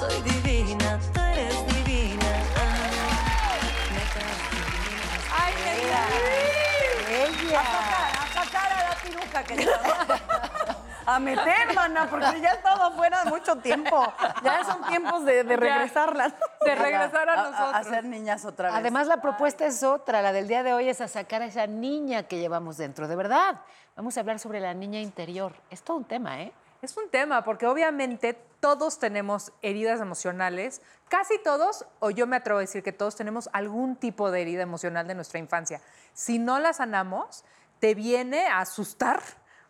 soy divina, tú eres divina. ¡Ay, neta! ¡Ella! A sacar a la piruja que llevaba. A meter, mana, porque ya he estado fuera mucho tiempo. Ya son tiempos de, de regresarlas. De regresar a A, nosotros. a ser niñas otra vez. Además, la propuesta es otra. La del día de hoy es a sacar a esa niña que llevamos dentro. De verdad. Vamos a hablar sobre la niña interior. Es todo un tema, ¿eh? Es un tema, porque obviamente todos tenemos heridas emocionales, casi todos, o yo me atrevo a decir que todos tenemos algún tipo de herida emocional de nuestra infancia. Si no la sanamos, te viene a asustar,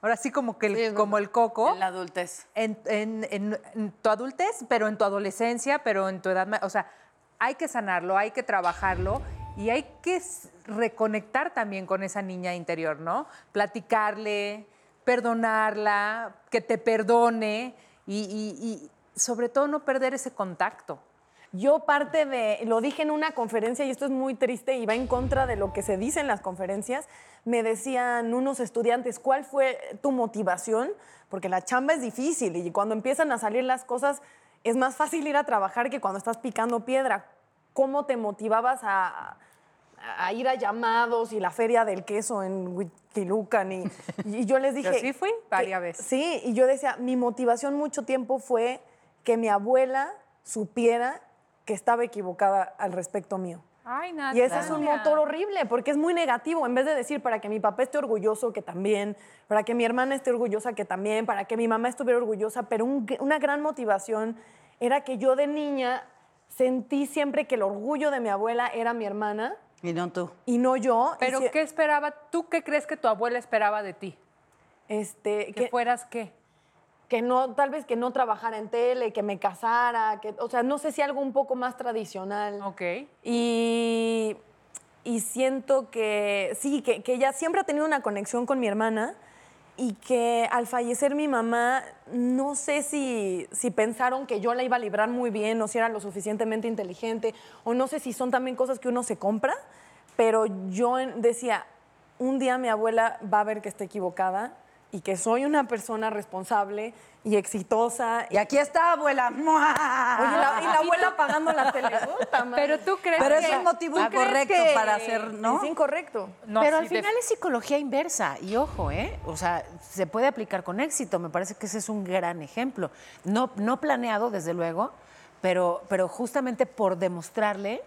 ahora sí como, que el, como el coco, En la adultez. en, en- en- en tu adultez, pero en tu adolescencia, pero en tu edad, o sea, hay que sanarlo, hay que trabajarlo y hay que reconectar también con esa niña interior, ¿no? Platicarle, perdonarla, que te perdone y, y- y sobre todo no perder ese contacto. Yo parte de, lo dije en una conferencia y esto es muy triste y va en contra de lo que se dice en las conferencias, me decían unos estudiantes, ¿cuál fue tu motivación? Porque la chamba es difícil y cuando empiezan a salir las cosas es más fácil ir a trabajar que cuando estás picando piedra. ¿Cómo te motivabas a, a ir a llamados y la feria del queso en Huitzilucan? Y, y yo les dije... Yo sí fui varias veces. Sí, y yo decía, mi motivación mucho tiempo fue que mi abuela supiera que estaba equivocada al respecto mío. Ay, nada. Y ese es un motor horrible, porque es muy negativo. En vez de decir para que mi papá esté orgulloso, que también, para que mi hermana esté orgullosa, que también, para que mi mamá estuviera orgullosa, pero un- una gran motivación era que yo de niña sentí siempre que el orgullo de mi abuela era mi hermana Y no tú. y no yo. Pero si- ¿qué esperaba? ¿Tú qué crees que tu abuela esperaba de ti? Este, ¿Que que, fueras qué? que no, tal vez que no trabajara en tele, que me casara, que, o sea, no sé si algo un poco más tradicional. Ok. Y, y siento que sí, que, que ella siempre ha tenido una conexión con mi hermana y que al fallecer mi mamá, no sé si, si pensaron que yo la iba a librar muy bien o si era lo suficientemente inteligente o no sé si son también cosas que uno se compra, pero yo decía, un día mi abuela va a ver que está equivocada y que soy una persona responsable y exitosa. Y aquí está, abuela. Oye, la- y la abuela pagando la tele. Pero tú crees Pero que... es un motivo ¿tú crees incorrecto que- para hacer, ¿no? Es incorrecto. No, Pero sí, al final es psicología inversa. Y ojo, ¿eh? O sea, se puede aplicar con éxito. Me parece que ese es un gran ejemplo. No, no planeado, desde luego, pero, pero justamente por demostrarle,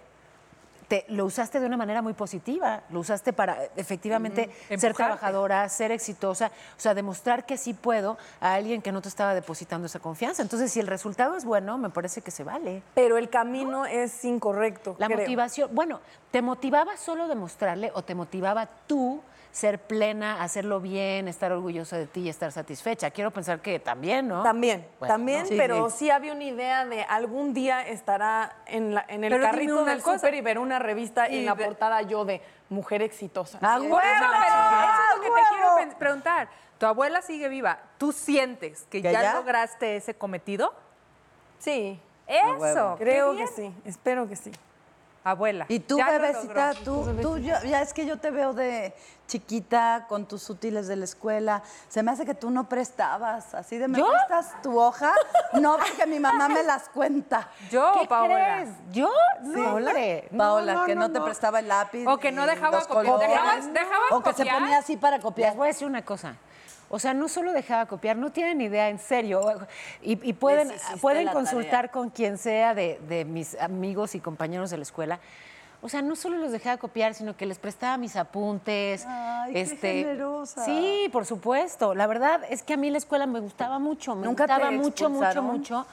te, lo usaste de una manera muy positiva. Lo usaste para efectivamente ser trabajadora, ser exitosa. O sea, demostrar que sí puedo a alguien que no te estaba depositando esa confianza. Entonces, si el resultado es bueno, me parece que se vale. Pero el camino es incorrecto. La creo. motivación, bueno, ¿te motivaba solo demostrarle o te motivaba tú ser plena, hacerlo bien, estar orgullosa de ti y estar satisfecha? Quiero pensar que también, ¿no? También, Bueno, también, no. pero sí había una idea de algún día estará en, la- en el Pero carrito del cosa. súper y ver una revista y, Y en la portada yo de mujer exitosa. ¡A Bueno, huevo! pero eso es lo que te ¡A quiero pen- preguntar. Tu abuela sigue viva. ¿Tú sientes que, ¿Que ya, ya? lograste ese cometido? Sí, Eso. creo que sí, espero que sí. Abuela. Y tú, ya bebecita, tú, tú, yo- ya es que yo te veo de chiquita con tus útiles de la escuela. Se me hace que tú no prestabas, así de me ¿Yo? prestas tu hoja. No, porque mi mamá me las cuenta. Yo, ¿Qué Paola. crees? ¿Yo? No, Paola, no, que no, no, te no. prestaba el lápiz. O que no dejaba copiar. colores. ¿Dejabas- dejabas O que se ponía así para Les copiar. voy a decir una cosa. O sea, no solo dejaba copiar, no tienen idea, en serio. Y, y pueden, pueden consultar tarea. con quien sea de, de mis amigos y compañeros de la escuela. O sea, no solo los dejaba copiar, sino que les prestaba mis apuntes. Ay, qué generosa. Sí, por supuesto. La verdad es que a mí la escuela me gustaba mucho, me ¿Nunca te gustaba mucho, mucho, mucho.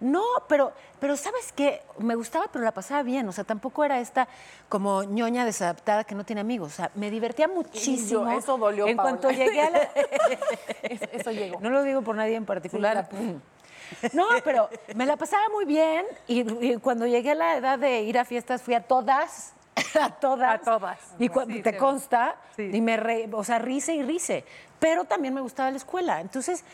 No, pero, pero ¿sabes qué? Me gustaba, pero la pasaba bien. O sea, tampoco era esta como ñoña desadaptada que no tiene amigos. O sea, me divertía muchísimo. eso dolió, En Paola. cuanto llegué a la... Eso, eso llegó. No lo digo por nadie en particular. Sí, No, pero me la pasaba muy bien y, y cuando llegué a la edad de ir a fiestas fui a todas, a todas. A todas. Y cuando Sí, te consta, y me re- o sea, rice y rice. Pero también me gustaba la escuela. Entonces,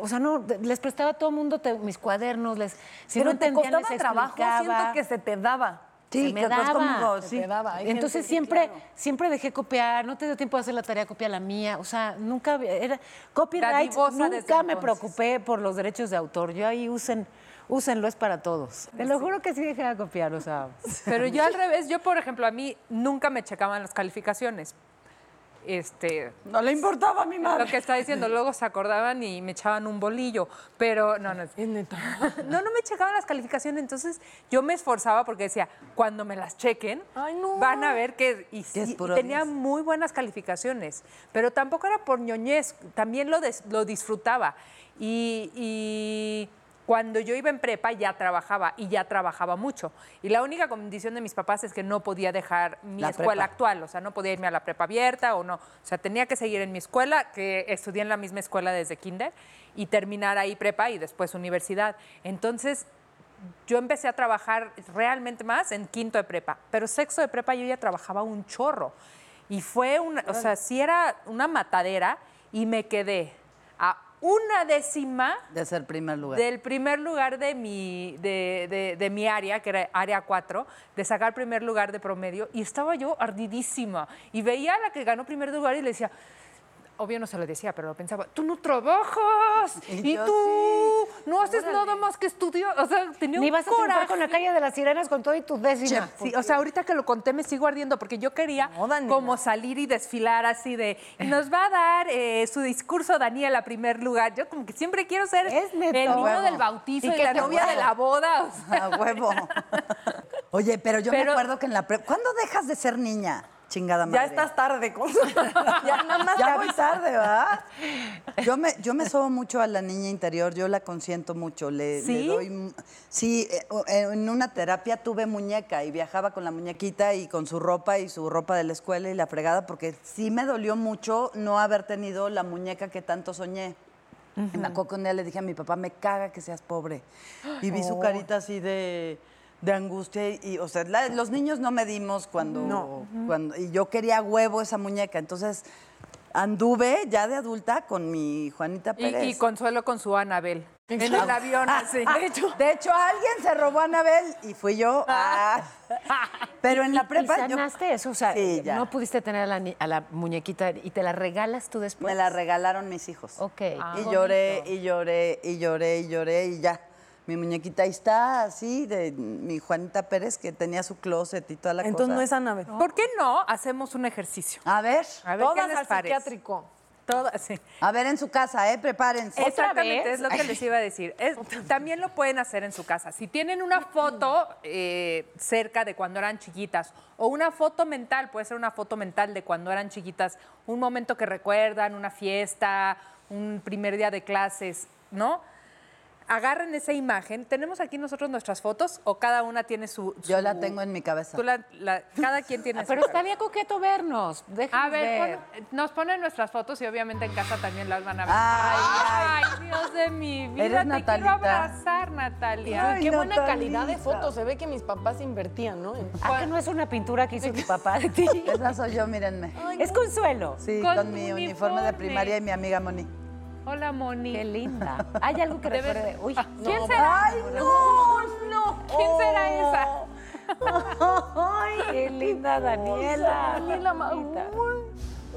o sea, no, les prestaba a todo el mundo te- mis cuadernos, les, si Pero no te costaba les trabajo, siento que se te daba. Sí, se me pues, daba. como- Se sí. te daba. Hay Entonces siempre, claro. siempre dejé copiar, no te dio tiempo de hacer la tarea, copia la mía, o sea, nunca era copyright, nunca me preocupé por los derechos de autor. Yo ahí usen, úsenlo, es para todos. Te lo juro que sí dejé de copiar, o sea. Pero yo al revés, yo por ejemplo, a mí nunca me checaban las calificaciones. Este, No le importaba a mi madre. lo que está diciendo, luego se acordaban y me echaban un bolillo, pero no, no. No, no me checaban las calificaciones, entonces yo me esforzaba porque decía, cuando me las chequen, Ay, no. van a ver que y sí, tenía muy buenas calificaciones, pero tampoco era por ñoñez, también lo, des- lo disfrutaba. Y, y cuando yo iba en prepa ya trabajaba y ya trabajaba mucho. Y la única condición de mis papás es que no podía dejar mi La escuela prepa. actual, o sea, no podía irme a la prepa abierta o no. O sea, tenía que seguir en mi escuela, que estudié en la misma escuela desde kinder, y terminar ahí prepa y después universidad. Entonces, yo empecé a trabajar realmente más en quinto de prepa, pero sexto de prepa yo ya trabajaba un chorro. Y fue una, o sea, sí era una matadera y me quedé una décima De ser primer lugar. del primer lugar de mi, de, de- de mi área, que era área 4, de sacar primer lugar de promedio, y estaba yo ardidísima. Y veía a la que ganó primer lugar y le decía, obvio no se lo decía, pero lo pensaba, tú no trabajas, Y tú no haces nada más que estudiar. O sea, tenía Ni un vas a coraje. con la calle de las sirenas con todo y tu décima. Sí, o sea, ahorita que lo conté me sigo ardiendo porque yo quería No, Daniela. como salir y desfilar así de, y nos va a dar eh, su discurso Daniel a primer lugar. Yo como que siempre quiero ser Es el niño del bautizo Y la novia de la boda. o sea. A huevo. Oye, pero yo me acuerdo que en la. ¿Cuándo dejas de ser niña? Chingada madre. Ya estás tarde, con... ya nada más Ya voy tarde, ¿verdad? Yo me, yo me sobo mucho a la niña interior, yo la consiento mucho. Le, le ¿Sí? doy. Sí, eh, eh, en una terapia tuve muñeca y viajaba con la muñequita y con su ropa y su ropa de la escuela y la fregada, porque sí me dolió mucho no haber tenido la muñeca que tanto soñé. Y Me acuerdo que un día le dije a mi papá, me caga que seas pobre. Y vi su carita así de, de angustia. Y, o sea, la- los niños no medimos cuando, cuando... Y yo quería huevo esa muñeca. Entonces anduve ya de adulta con mi Juanita Pérez. y Consuelo con su Anabel. En el avión así. De hecho, de hecho, alguien se robó a Anabel y fui yo. Ah. Pero en la prepa ¿Y yo sanaste eso? O sea, Sí, ya. no pudiste tener a la, ni- a la muñequita y te la regalas tú después. me la regalaron mis hijos. Ok. y lloré, y lloré, y lloré, y lloré, y ya. Mi muñequita ahí está, así, de mi Juanita Pérez, que tenía su closet y toda la Entonces cosa. no es Anabel. ¿Por qué no hacemos un ejercicio? A ver, A ver Todas qué les al parece. psiquiátrico. Sí. a ver en su casa, ¿eh? Prepárense. Exactamente, vez? es lo que les iba a decir. Es- también lo pueden hacer en su casa. Si tienen una foto eh, cerca de cuando eran chiquitas o una foto mental, puede ser una foto mental de cuando eran chiquitas, un momento que recuerdan, una fiesta, un primer día de clases, ¿no? Agarren esa imagen. ¿Tenemos aquí nosotros nuestras fotos o cada una tiene su... Yo su- la tengo en mi cabeza. tú la- la- cada quien tiene Ah, su Pero cabeza. estaría coqueto vernos. Déjanos A ver, ver. pon- nos ponen nuestras fotos y obviamente en casa también las van a ver. Ay, Ay, Dios de mi vida. Eres te Natalita. quiero abrazar, Natalia. Ay, Qué buena calidad de fotos. Se ve que mis papás invertían, ¿no? En- ¿Ah, que no es una pintura que hizo tu papá de ti? Esa soy yo, mírenme. es consuelo. Sí, Con mi uniforme de uniforme. primaria y mi amiga Moni. Hola, Moni. Qué linda. Hay algo que Debe- recuerde. Uy, ¿Quién será? ¡Ay, no! no! ¿Quién será esa? Ay, qué linda Daniela. Daniela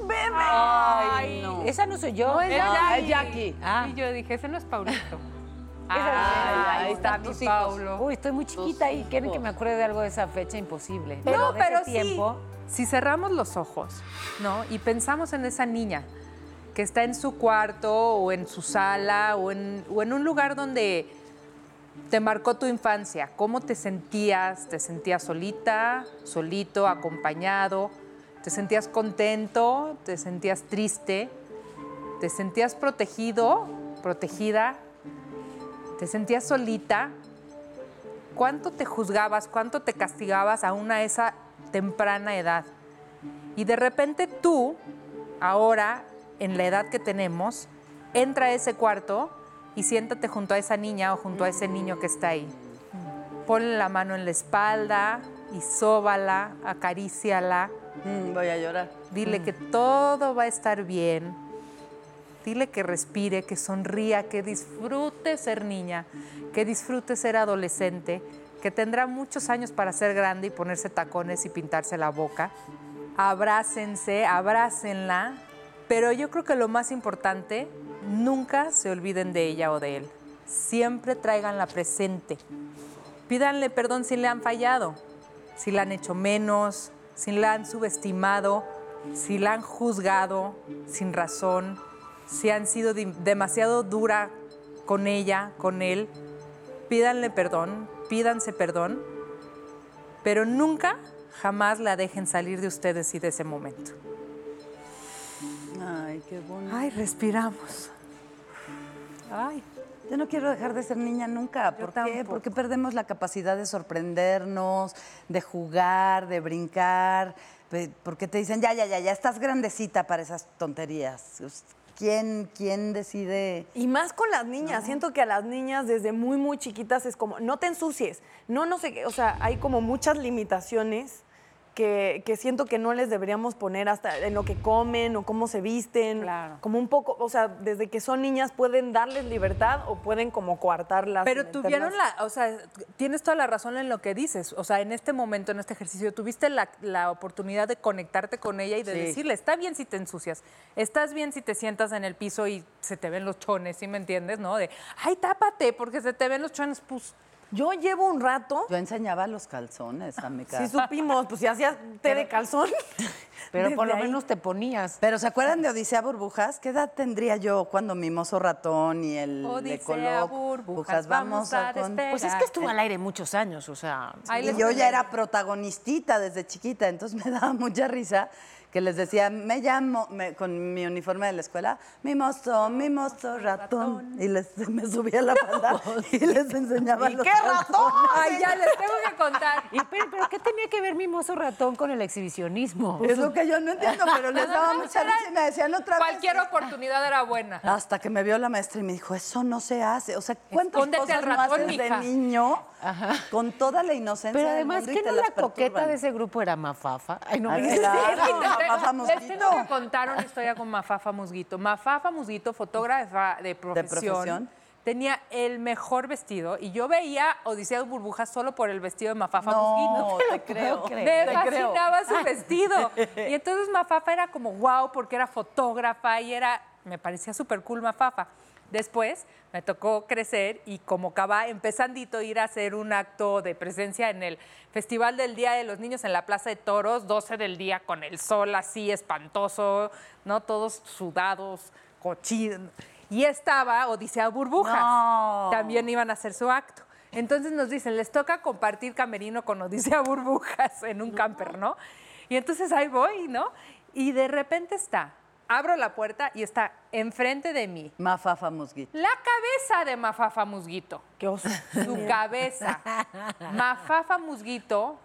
Bebé. Ay, no. Esa no soy yo. No, es Jackie. es Jackie. Ah. Y yo dije, ese no es Paulito. Esa- Ay, ahí está mi Paulo. Uy, estoy muy chiquita y quieren que me acuerde de algo de esa fecha imposible. no, de ese pero tiempo. sí, si cerramos los ojos, ¿no? Y pensamos en esa niña que está en su cuarto o en su sala o en, o en un lugar donde te marcó tu infancia. ¿Cómo te sentías? ¿Te sentías solita, solito, acompañado? ¿Te sentías contento? ¿Te sentías triste? ¿Te sentías protegido, protegida? ¿Te sentías solita? ¿Cuánto te juzgabas, cuánto te castigabas aún a esa temprana edad? Y de repente tú, ahora, en la edad que tenemos, entra a ese cuarto y siéntate junto a esa niña o junto a ese niño que está ahí. Ponle la mano en la espalda y sóbala, acaríciala, Mm, voy a llorar. dile que todo va a estar bien. Dile que respire, que sonría, que disfrute ser niña, que disfrute ser adolescente, que tendrá muchos años para ser grande y ponerse tacones y pintarse la boca. Abrácense, abrácenla, pero yo creo que lo más importante, nunca se olviden de ella o de él. siempre tráiganla presente. Pídanle perdón si le han fallado, si la han hecho menos, si la han subestimado, si la han juzgado sin razón, si han sido demasiado dura con ella, con él. Pídanle perdón, pídanse perdón, pero nunca, jamás la dejen salir de ustedes y de ese momento. Ay, qué bonito. Ay, respiramos. Ay. Yo no quiero dejar de ser niña nunca. ¿Por qué? tampoco. Porque perdemos la capacidad de sorprendernos, de jugar, de brincar. Porque te dicen, ya, ya, ya, ya estás grandecita para esas tonterías. ¿Quién, quién decide? Y más con las niñas. Siento que a las niñas desde muy, muy chiquitas es como, no te ensucies, no, no sé qué. O sea, hay como muchas limitaciones que, que siento que no les deberíamos poner hasta en lo que comen o cómo se visten. Claro. Como un poco, o sea, desde que son niñas pueden darles libertad o pueden como coartarlas. Pero tuvieron la, o sea, tienes toda la razón en lo que dices. O sea, en este momento, en este ejercicio, tuviste la, la oportunidad de conectarte con ella y de Sí. decirle, está bien si te ensucias, estás bien si te sientas en el piso y se te ven los chones, ¿sí me entiendes? ¿No? De, ay, tápate, porque se te ven los chones, pues. Yo llevo un rato, Yo enseñaba los calzones a mi casa. sí supimos, pues si hacías té de calzón. Pero por lo ahí. menos te ponías. Pero ¿se acuerdan de Odisea Burbujas? ¿Qué edad tendría yo cuando Mimoso Ratón y el Odisea Ecoloc, Burbujas, vamos a con- despegar. Pues es que estuvo al aire muchos años, o sea. Y yo ya era protagonistita desde chiquita, entonces me daba mucha risa que les decía, me llamo, me- con mi uniforme de la escuela, mimoso, mimoso, ratón. Y les, me subía a la falda y les enseñaba los qué ratón? Ay, ya les tengo que contar. Y, pero, pero ¿qué tenía que ver Mimoso Ratón con el exhibicionismo? Es lo que yo no entiendo, pero les daba mucha risa y me decían otra vez. Cualquier oportunidad era buena. Hasta que me vio la maestra y me dijo, eso no se hace. O sea, ¿cuántas Escóndete cosas no ratón, haces de niño con toda la inocencia Pero del además, mundo y ¿qué te no las la coqueta de ese grupo era Mafafa? Ay, no me claro, Mafafa Les tengo Mosquito. que contar una historia con Mafafa Musguito. Mafafa Musguito, fotógrafa de profesión, profesión. tenía el mejor vestido y yo veía Odisea de Burbujas solo por el vestido de Mafafa No, Musguito. te creo. Me te creo. fascinaba su vestido. Y entonces Mafafa era como wow porque era fotógrafa y era, me parecía súper cool Mafafa. Después me tocó crecer y como caba empezandito ir a hacer un acto de presencia en el Festival del Día de los Niños en la Plaza de Toros, 12 del día con el sol así espantoso, ¿no? Todos sudados, cochinos. Y estaba Odisea Burbujas. No. También iban a hacer su acto. Entonces nos dicen, les toca compartir camerino con Odisea Burbujas en un camper, ¿no? Y entonces ahí voy, ¿no? Y de repente está, abro la puerta y está enfrente de mí Mafafa Musguito. la cabeza de Mafafa Musguito. Qué oso. Su cabeza. Mafafa Musguito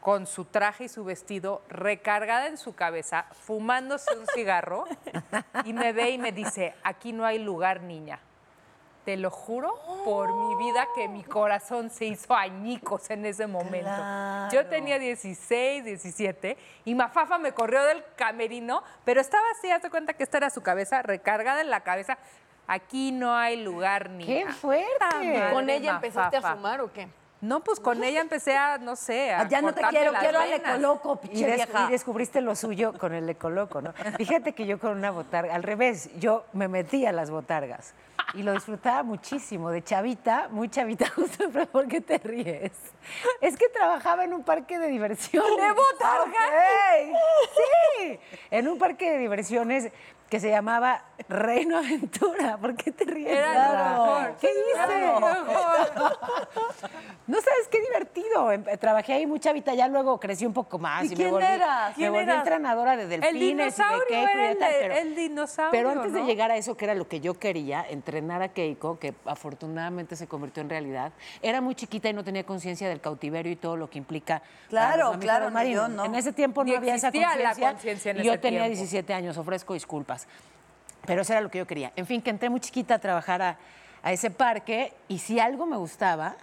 con su traje y su vestido recargada en su cabeza, fumándose un cigarro, y me ve y me dice, aquí no hay lugar, niña. Te lo juro por mi vida que mi corazón se hizo añicos en ese momento. Yo tenía 16, 17 y Mafafa me corrió del camerino, pero estaba así, hazte cuenta que esta era su cabeza, recargada en la cabeza. Aquí no hay lugar, niña. ¡Qué fuerte! Madre ¿Con ella empezaste a fumar o qué? No, pues con ella empecé a, no sé, a ya no te quiero, quiero al ecoloco, Y, des- vieja. y descubriste lo suyo con el ecoloco, ¿no? Fíjate que yo con una botarga, al revés, yo me metí a las botargas y lo disfrutaba muchísimo. De chavita, muy chavita, justo, ¿por qué te ríes? Es que trabajaba en un parque de diversiones. ¿De botarga? Ok, Sí, en un parque de diversiones que se llamaba Reino Aventura. ¿Por qué te ríes? Era lo mejor. ¿Qué Era mejor. No sabes qué divertido. Em- Trabajé ahí mucha vida, ya luego crecí un poco más. ¿Y me quién volví, eras? Me ¿Quién volví entrenadora de delfines El y de dinosaurio Keiko y era de el, tal, de- pero, el dinosaurio, pero antes de llegar a eso, que era lo que yo quería, entrenar a Keiko, que afortunadamente se convirtió en realidad, era muy chiquita y no tenía conciencia del cautiverio y todo lo que implica. Claro, claro, no, yo no. En ese tiempo Ni no había esa conciencia. yo tenía tiempo. 17 años, ofrezco disculpas. Pero eso era lo que yo quería. En fin, que entré muy chiquita a trabajar a, ese parque y si algo me gustaba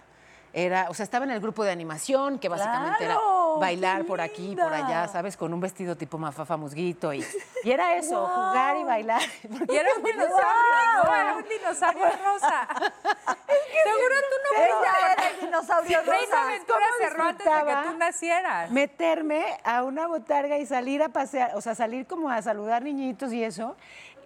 era, o sea, estaba en el grupo de animación, que básicamente ¡Claro! Bailar ¡Qué por aquí, linda! por allá, ¿sabes? Con un vestido tipo mafafa musguito y, y era eso, jugar y bailar. Y era un dinosaurio, no, era un dinosaurio rosa. Seguro tú no Ella era el dinosaurio Reina rosa. Aventura cerró antes de que tú nacieras. meterme a una botarga y salir a pasear, o sea, salir como a saludar niñitos y eso.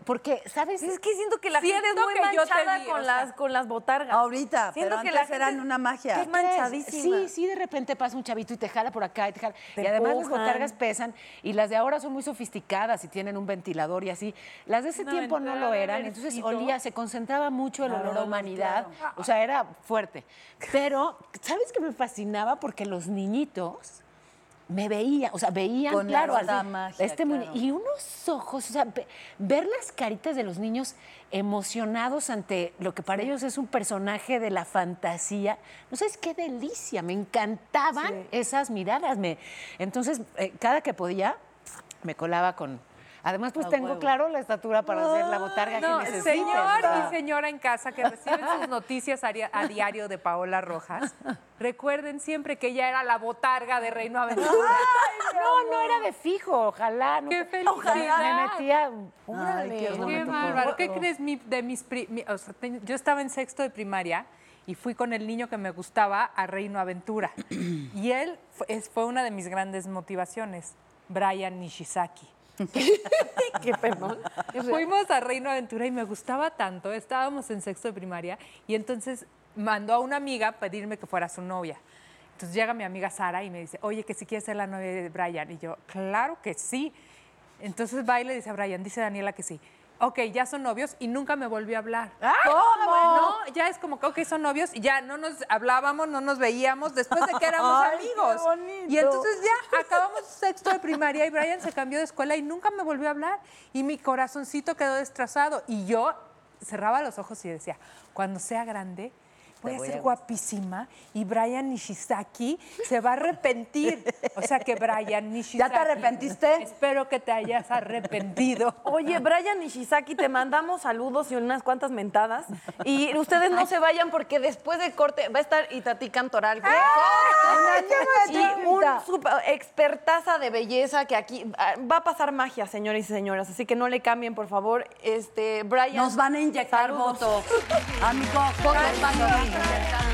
Porque, ¿sabes? Es que siento que la gente es Siento muy que yo te manchada vi, con, o sea. las, con las botargas. Ahorita, Siento pero que antes la eran una magia. Es manchadísima. Sí, sí, de repente pasa un chavito y te jala por acá y te jala. Te y además las botargas pesan y las de ahora son muy sofisticadas y tienen un ventilador y así. Las de ese tiempo no lo eran, entonces olía, se concentraba mucho el olor a humanidad. claro. O sea, era fuerte. Pero, ¿sabes qué me fascinaba? Porque los niñitos me veían, o sea, veían, Con claro, esta así, magia, este claro. y unos ojos, o sea, ve- ver las caritas de los niños emocionados ante lo que para ellos es un personaje de la fantasía, no sabes qué delicia, me encantaban esas miradas, me, entonces eh, cada que podía me colaba con, además pues tengo huevo. claro la estatura para hacer la botarga No, que necesites. señor ¿no? y señora en casa que reciben sus noticias a, ri- a diario de Paola Rojas, recuerden siempre que ella era la botarga de Reino Aventura. No, no era de fijo, ojalá. no- ¡Qué felicidad! Me metía. Ay, qué Qué bárbaro. ¿Qué crees de mis mi- o sea, te- yo estaba en sexto de primaria y fui con el niño que me gustaba a Reino Aventura. y él fue, fue una de mis grandes motivaciones, Brian Nishizaki. Qué perdón. Fuimos a Reino Aventura y me gustaba tanto, estábamos en sexto de primaria y entonces mandó a una amiga a pedirme que fuera su novia. Entonces llega mi amiga Sara y me dice, oye, que si quieres ser la novia de Brian. Y yo, claro que sí. Entonces va y le dice a Brian, dice Daniela que sí. Ok, ya son novios y nunca me volvió a hablar. ¿Cómo? No, ya es como que, ok, son novios y ya no nos hablábamos, no nos veíamos después de que éramos Ay, qué amigos. bonito. Y entonces ya acabamos sexto de primaria y Brian se cambió de escuela y nunca me volvió a hablar. Y mi corazoncito quedó destrozado. Y yo cerraba los ojos y decía, cuando sea grande, voy a ser a guapísima y Brian Nishizaki se va a arrepentir. O sea que Brian Nishizaki. arrepentiste? Espero que te hayas arrepentido. Oye, Brian Nishizaki, te mandamos saludos y unas cuantas mentadas. Y ustedes no se vayan porque después del corte va a estar Itatí Cantoral. que qué y un super expertaza de belleza que aquí ah, va a pasar magia, señores y señoras. Así que no le cambien, por favor. Este, Brian. Nos van a inyectar voto. Amigo, voto nos van a inyectar.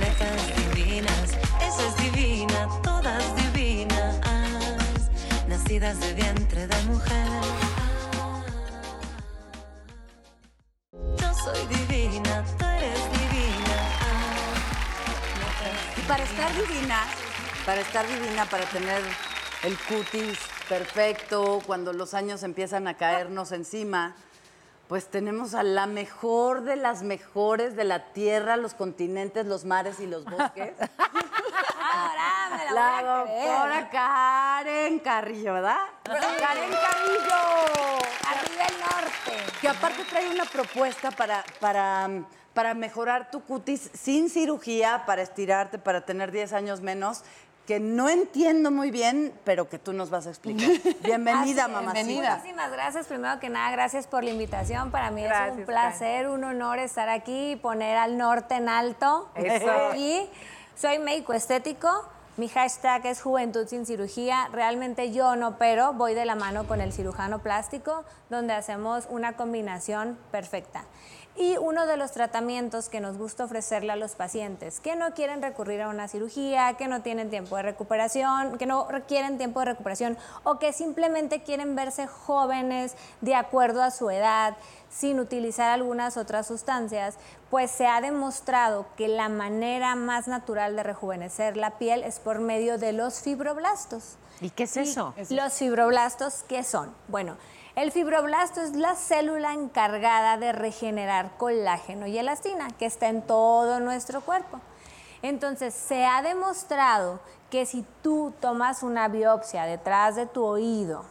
Netas divinas, esa es divina, todas divinas, nacidas de vientre de mujer. Yo soy divina, tú eres divina. Y para estar divina, para estar divina, para tener el cutis perfecto, cuando los años empiezan a caernos encima, pues tenemos a la mejor de las mejores de la tierra, los continentes, los mares y los bosques. Ahora me la, La voy a creer. doctora Karen Carrillo, ¿verdad? Karen Carrillo. Arriba el norte. Que aparte trae una propuesta para, para, para mejorar tu cutis sin cirugía, para estirarte, para tener 10 años menos, que no entiendo muy bien, pero que tú nos vas a explicar. Bienvenida, es. mamacita. Muchísimas gracias. Primero que nada, gracias por la invitación. Para mí es un placer, un honor estar aquí y poner al norte en alto. Eso. Aquí soy médico estético. Mi hashtag es Juventud sin cirugía. Realmente yo no opero, voy de la mano con el cirujano plástico, donde hacemos una combinación perfecta. Y uno de los tratamientos que nos gusta ofrecerle a los pacientes que no quieren recurrir a una cirugía, que no tienen tiempo de recuperación, que no requieren tiempo de recuperación o que simplemente quieren verse jóvenes de acuerdo a su edad, sin utilizar algunas otras sustancias, pues se ha demostrado que la manera más natural de rejuvenecer la piel es por medio de los fibroblastos. ¿Y qué es eso? Los fibroblastos, ¿qué son? Bueno, el fibroblasto es la célula encargada de regenerar colágeno y elastina, que está en todo nuestro cuerpo. Entonces, se ha demostrado que si tú tomas una biopsia detrás de tu oído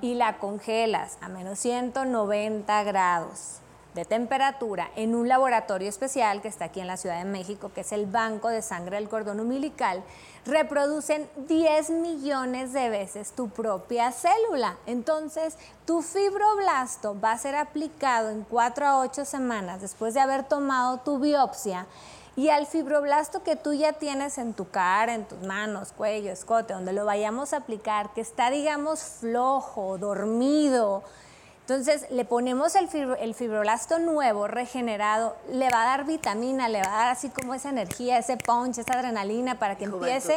y la congelas a menos 190 grados de temperatura en un laboratorio especial que está aquí en la Ciudad de México, que es el Banco de Sangre del Cordón Umbilical, reproducen 10 millones de veces tu propia célula. Entonces, tu fibroblasto va a ser aplicado en 4 a 8 semanas después de haber tomado tu biopsia. Y al fibroblasto que tú ya tienes en tu cara, en tus manos, cuello, escote, donde lo vayamos a aplicar, que está, digamos, flojo, dormido, entonces le ponemos el, fibro- el fibroblasto nuevo, regenerado, le va a dar vitamina, le va a dar así como esa energía, ese punch, esa adrenalina para que empiece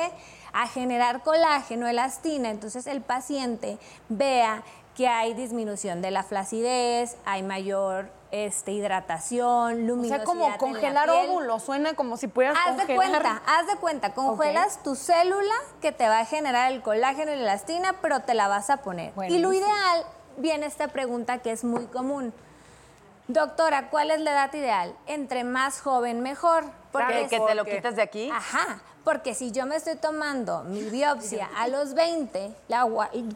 a generar colágeno, elastina. Entonces el paciente vea que hay disminución de la flacidez, hay mayor este, hidratación, O luminosidad sea, como congelar óvulos, suena como si pudieras Haz de congelar. cuenta, haz de cuenta, congelas tu célula que te va a generar el colágeno y la elastina, pero te la vas a poner. Y lo ideal, viene esta pregunta que es muy común. Doctora, ¿cuál es la edad ideal? Entre más joven, mejor. Porque Que, que te lo quites de aquí. Ajá, porque si yo me estoy tomando mi biopsia a los 20, la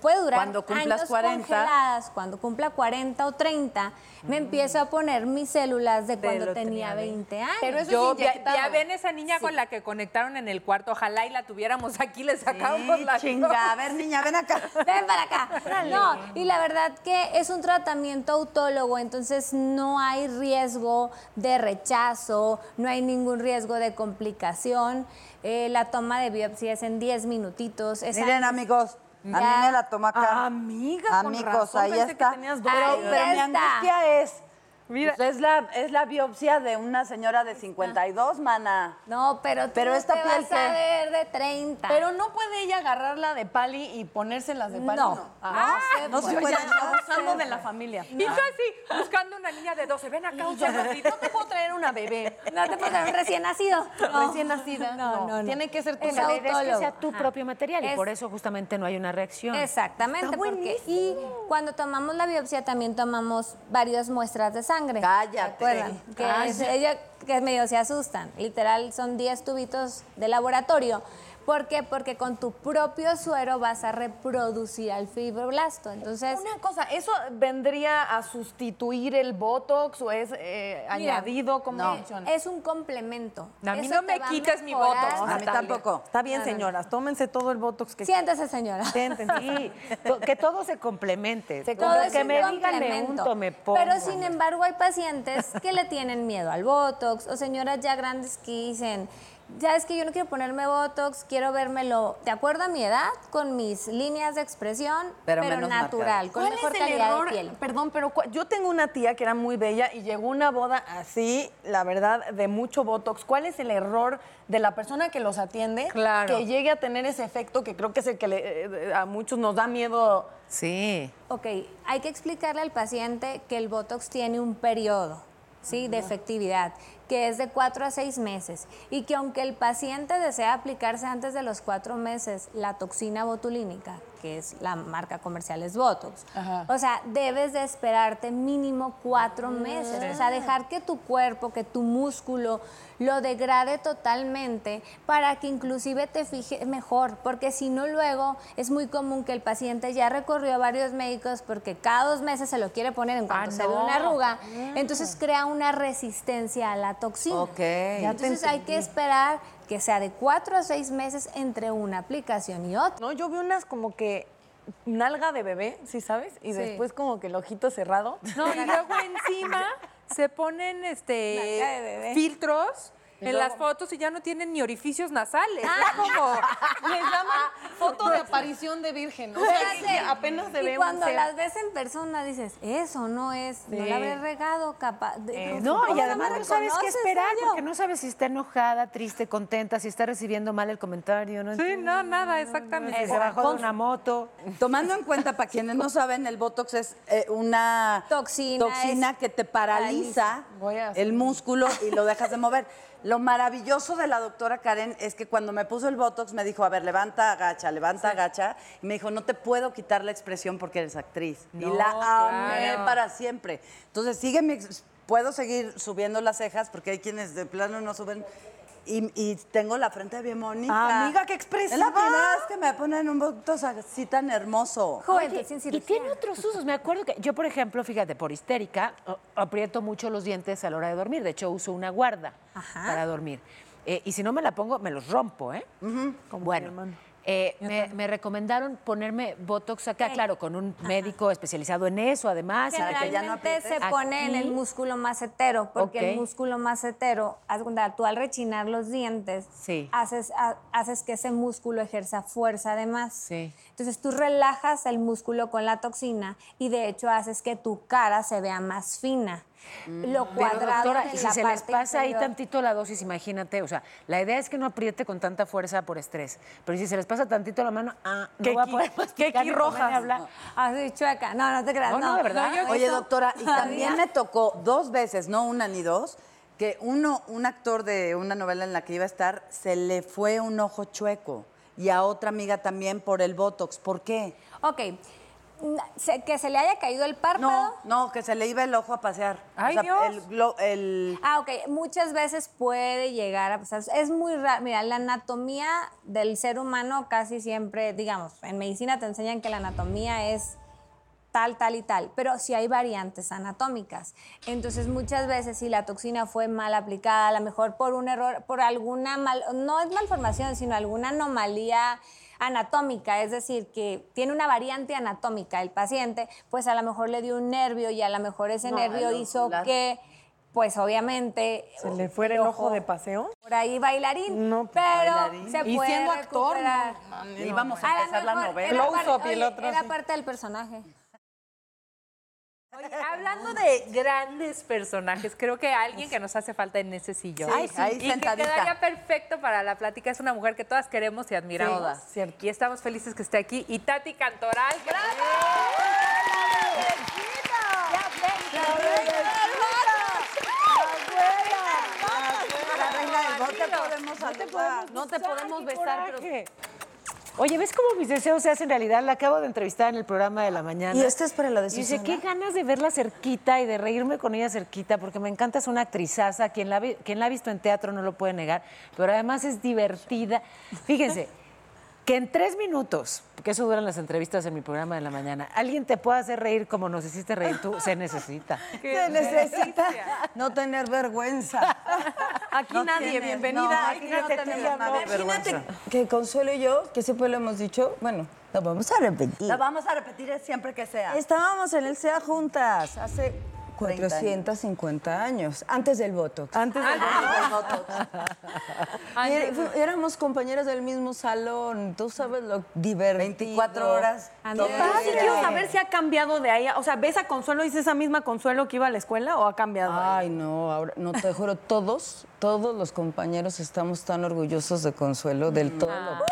puede durar Cuando años 40. congeladas, cuando cumpla 40 o 30, me empiezo a poner mis células de cuando tenía tenía 20 años. Pero eso Yo, es ya, ya ven esa niña con la que conectaron en el cuarto, ojalá y la tuviéramos aquí, le sacamos Sí, la chinga. A ver, niña, ven acá. Ven para acá. No, y la verdad que es un tratamiento autólogo, entonces no hay riesgo de rechazo, no hay ningún riesgo de complicación. Eh, la toma de biopsia es en 10 minutitos. es Miren, antes- amigos, a mí Ya. me la toma acá. Amiga, con Amigos, razón, ahí pensé que está. tenías pero, dos. Ahí pero mi angustia es... Mira. pues, es, la, es la biopsia de una señora de 52, mana. No, pero tú Pero esta te piel, vas a ver de 30. Pero no puede ella agarrarla de pali y ponérselas de pali. No. Ah, No se no puede. puede. No abusando de la familia. Y yo así, buscando una niña de 12, ven acá, un segundito. No te puedo traer una bebé. no te puedes dar un recién nacido. No. Recién nacida. No, no, no. Tiene que ser tu Es La idea es que autólogo. sea tu Ajá. propio material y por eso justamente no hay una reacción. Exactamente, Está porque y cuando tomamos la biopsia también tomamos varias muestras de sangre. Cállate. ¿Se acuerdan? Que ella- que medio se asustan. Literal son 10 tubitos de laboratorio. ¿Por qué? Porque con tu propio suero vas a reproducir al fibroblasto. Entonces, Una cosa, ¿eso vendría a sustituir el Botox o es eh, Mira, añadido? ¿Cómo no. es un complemento. A mí Eso no me quites mi. Botox, A mí tampoco. Está bien, señoras, tómense todo el Botox que Siéntese, señora. sienten. Sí, que todo se complemente. Se Todo Como es que me digan, me unto, me pongo. Pero sin embargo hay pacientes que le tienen miedo al Botox o señoras ya grandes que dicen, ya es que yo no quiero ponerme Botox, quiero vérmelo de acuerdo a mi edad, con mis líneas de expresión, Pero pero, menos natural, con ¿Cuál mejor es el calidad error? de piel. Perdón, pero yo tengo una tía que era muy bella y llegó a una boda así, la verdad, de mucho Botox. ¿Cuál es el error de la persona que los atiende Claro. que llegue a tener ese efecto que creo que es el que le- eh, a muchos nos da miedo? Sí. Ok, hay que explicarle al paciente que el Botox tiene un periodo ¿sí? de efectividad, que es de cuatro a seis meses, y que aunque el paciente desea aplicarse antes de los cuatro meses la toxina botulínica, que es la marca comercial es Botox, o sea, debes de esperarte mínimo cuatro meses, o sea, dejar que tu cuerpo, que tu músculo lo degrade totalmente para que inclusive te fije mejor, porque si no luego es muy común que el paciente ya recorrió a varios médicos porque cada dos meses se lo quiere poner en cuanto Ah, se ve una arruga, entonces crea una resistencia a la toxina. Ok. Entonces hay que esperar que sea de cuatro a seis meses entre una aplicación y otra. ¿no? Yo vi unas como que nalga de bebé, ¿sí sabes? Y Sí. después como que el ojito cerrado. No, y luego encima se ponen este Nalga de bebé. filtros en las fotos y ya no tienen ni orificios nasales. Es como Les llaman foto de aparición de virgen. O sea, que apenas se y ve un cuando ser. las ves en persona dices, eso no es, no la habré regado capaz. de- No, ¿Cómo y además no sabes qué esperar porque no sabes si está enojada, triste, contenta, si está recibiendo mal el comentario. No Sí, no, nada, exactamente. Se bajó de una moto. Tomando en cuenta, para quienes no saben, el Botox es eh, una Toxina, toxina es- que te paraliza Voy a hacer- el músculo y lo dejas de mover. Lo maravilloso de la doctora Karen es que cuando me puso el Botox me dijo, a ver, levanta, agacha, levanta, agacha. Y me dijo, no te puedo quitar la expresión porque eres actriz. y la amé claro. para siempre. Entonces, sigue mi puedo seguir subiendo las cejas porque hay quienes de plano no suben. Y, y tengo la frente bien bonita. Ah, amiga, qué Es expresiva. la primera vez que me ponen un Botox así tan hermoso. Juventud Oye, sin y tiene otros usos. Me acuerdo que yo, por ejemplo, fíjate, por histérica, o- aprieto mucho los dientes a la hora de dormir. De hecho, uso una guarda Ajá. para dormir. Eh, y si no me la pongo, me los rompo, ¿eh? bueno, eh, me, me recomendaron ponerme Botox acá, Sí. claro, con un médico especializado en eso, además. y que- ya no se pone en el músculo macetero, porque el músculo macetero, tú al rechinar los dientes, Sí. haces, ha- haces que ese músculo ejerza fuerza además. Sí. Entonces tú relajas el músculo con la toxina y de hecho haces que tu cara se vea más fina. Lo Pero, cuadrado doctora, de y si la se les pasa ahí tantito la dosis, imagínate, o sea, la idea es que no apriete con tanta fuerza por estrés, pero si se les pasa tantito la mano, ah, no ¿Qué voy a poder masticar rojas? hablar. Así chueca. No, no te creas. No, no, de verdad. yo Oye, doctora, y también me tocó dos veces, no una ni dos, que uno, un actor de una novela en la que iba a estar, se le fue un ojo chueco. Y a otra amiga también por el Botox. ¿Por qué? Ok. Se- que se le haya caído el párpado. No, no, que se le iba el ojo a pasear. Ay, o sea, Dios. El, Ah, ok. Muchas veces puede llegar a pasar. Es muy raro. Mira, la anatomía del ser humano casi siempre, digamos, en medicina te enseñan que la anatomía es tal, tal y tal, pero sí hay variantes anatómicas. Entonces, muchas veces si la toxina fue mal aplicada, a lo mejor por un error, por alguna mal, no es malformación, sino alguna anomalía anatómica, es decir, que tiene una variante anatómica el paciente, pues a lo mejor le dio un nervio y a lo mejor ese nervio hizo la- que, pues obviamente... ¿Se le fuera el ojo de paseo? Por ahí bailarín, No, pues, pero bailarín. se Y puede siendo actor, recuperar. íbamos a A empezar la mejor novela. Close up y el otro era parte del personaje. Oye, hablando de grandes personajes, creo que alguien que nos hace falta en ese sillón. Sí, Ay, sí. ahí y que sentadita. quedaría perfecto para la plática. Es una mujer que todas queremos y admiramos. Todas, cierto. Y estamos felices que esté aquí. Y Tati Cantoral. Saludar. No te podemos besar, pero... Oye, ¿ves cómo mis deseos se hacen realidad? La acabo de entrevistar en el programa de la mañana. Y este es para la de Y dice, qué ganas de verla cerquita y de reírme con ella cerquita, porque me encanta, es una actrizaza. Quien la, quien la ha visto en teatro no lo puede negar, pero además es divertida. Fíjense, que en tres minutos, porque eso duran las entrevistas en mi programa de la mañana, alguien te pueda hacer reír como nos hiciste reír tú, se necesita. Se necesita no tener vergüenza. Aquí No nadie, tienes, bienvenida. no, aquí no tenemos vergüenza. Imagínate que Consuelo y yo, que siempre lo hemos dicho, bueno, lo vamos a repetir. La vamos a repetir siempre que sea. Estábamos en el SEA juntas hace 30 años. 450 años, antes del Botox. Antes de... Y era- fu- éramos compañeras del mismo salón, tú sabes lo divertido. 24 horas. Todo Ah, sí quiero saber si ha cambiado de ahí. O sea, ¿ves a Consuelo y es esa misma Consuelo que iba a la escuela o ha cambiado? Ay, no, ahora, no te juro, todos, todos los compañeros estamos tan orgullosos de Consuelo, del todo. Ah. lo-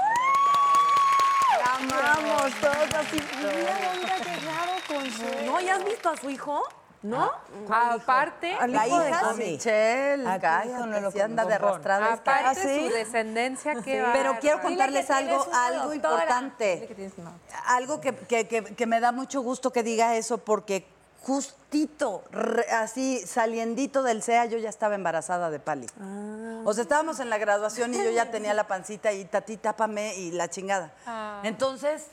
La amamos, todos así. Mira dónde ha llegado Consuelo. ¿No? ¿Ya has visto a su hijo? ¿No? Aparte, La de hija Connie. Michelle, cállate, anda de arrastrada. aparte ¿Ah, su descendencia, qué Pero quiero contarles que algo, algo importante. Que Algo que, que- que- que me da mucho gusto que diga eso porque justito, re- así saliendito del SEA, yo ya estaba embarazada de Pali. O sea, estábamos en la graduación y yo ya tenía la pancita y tati, tápame y la chingada. Entonces,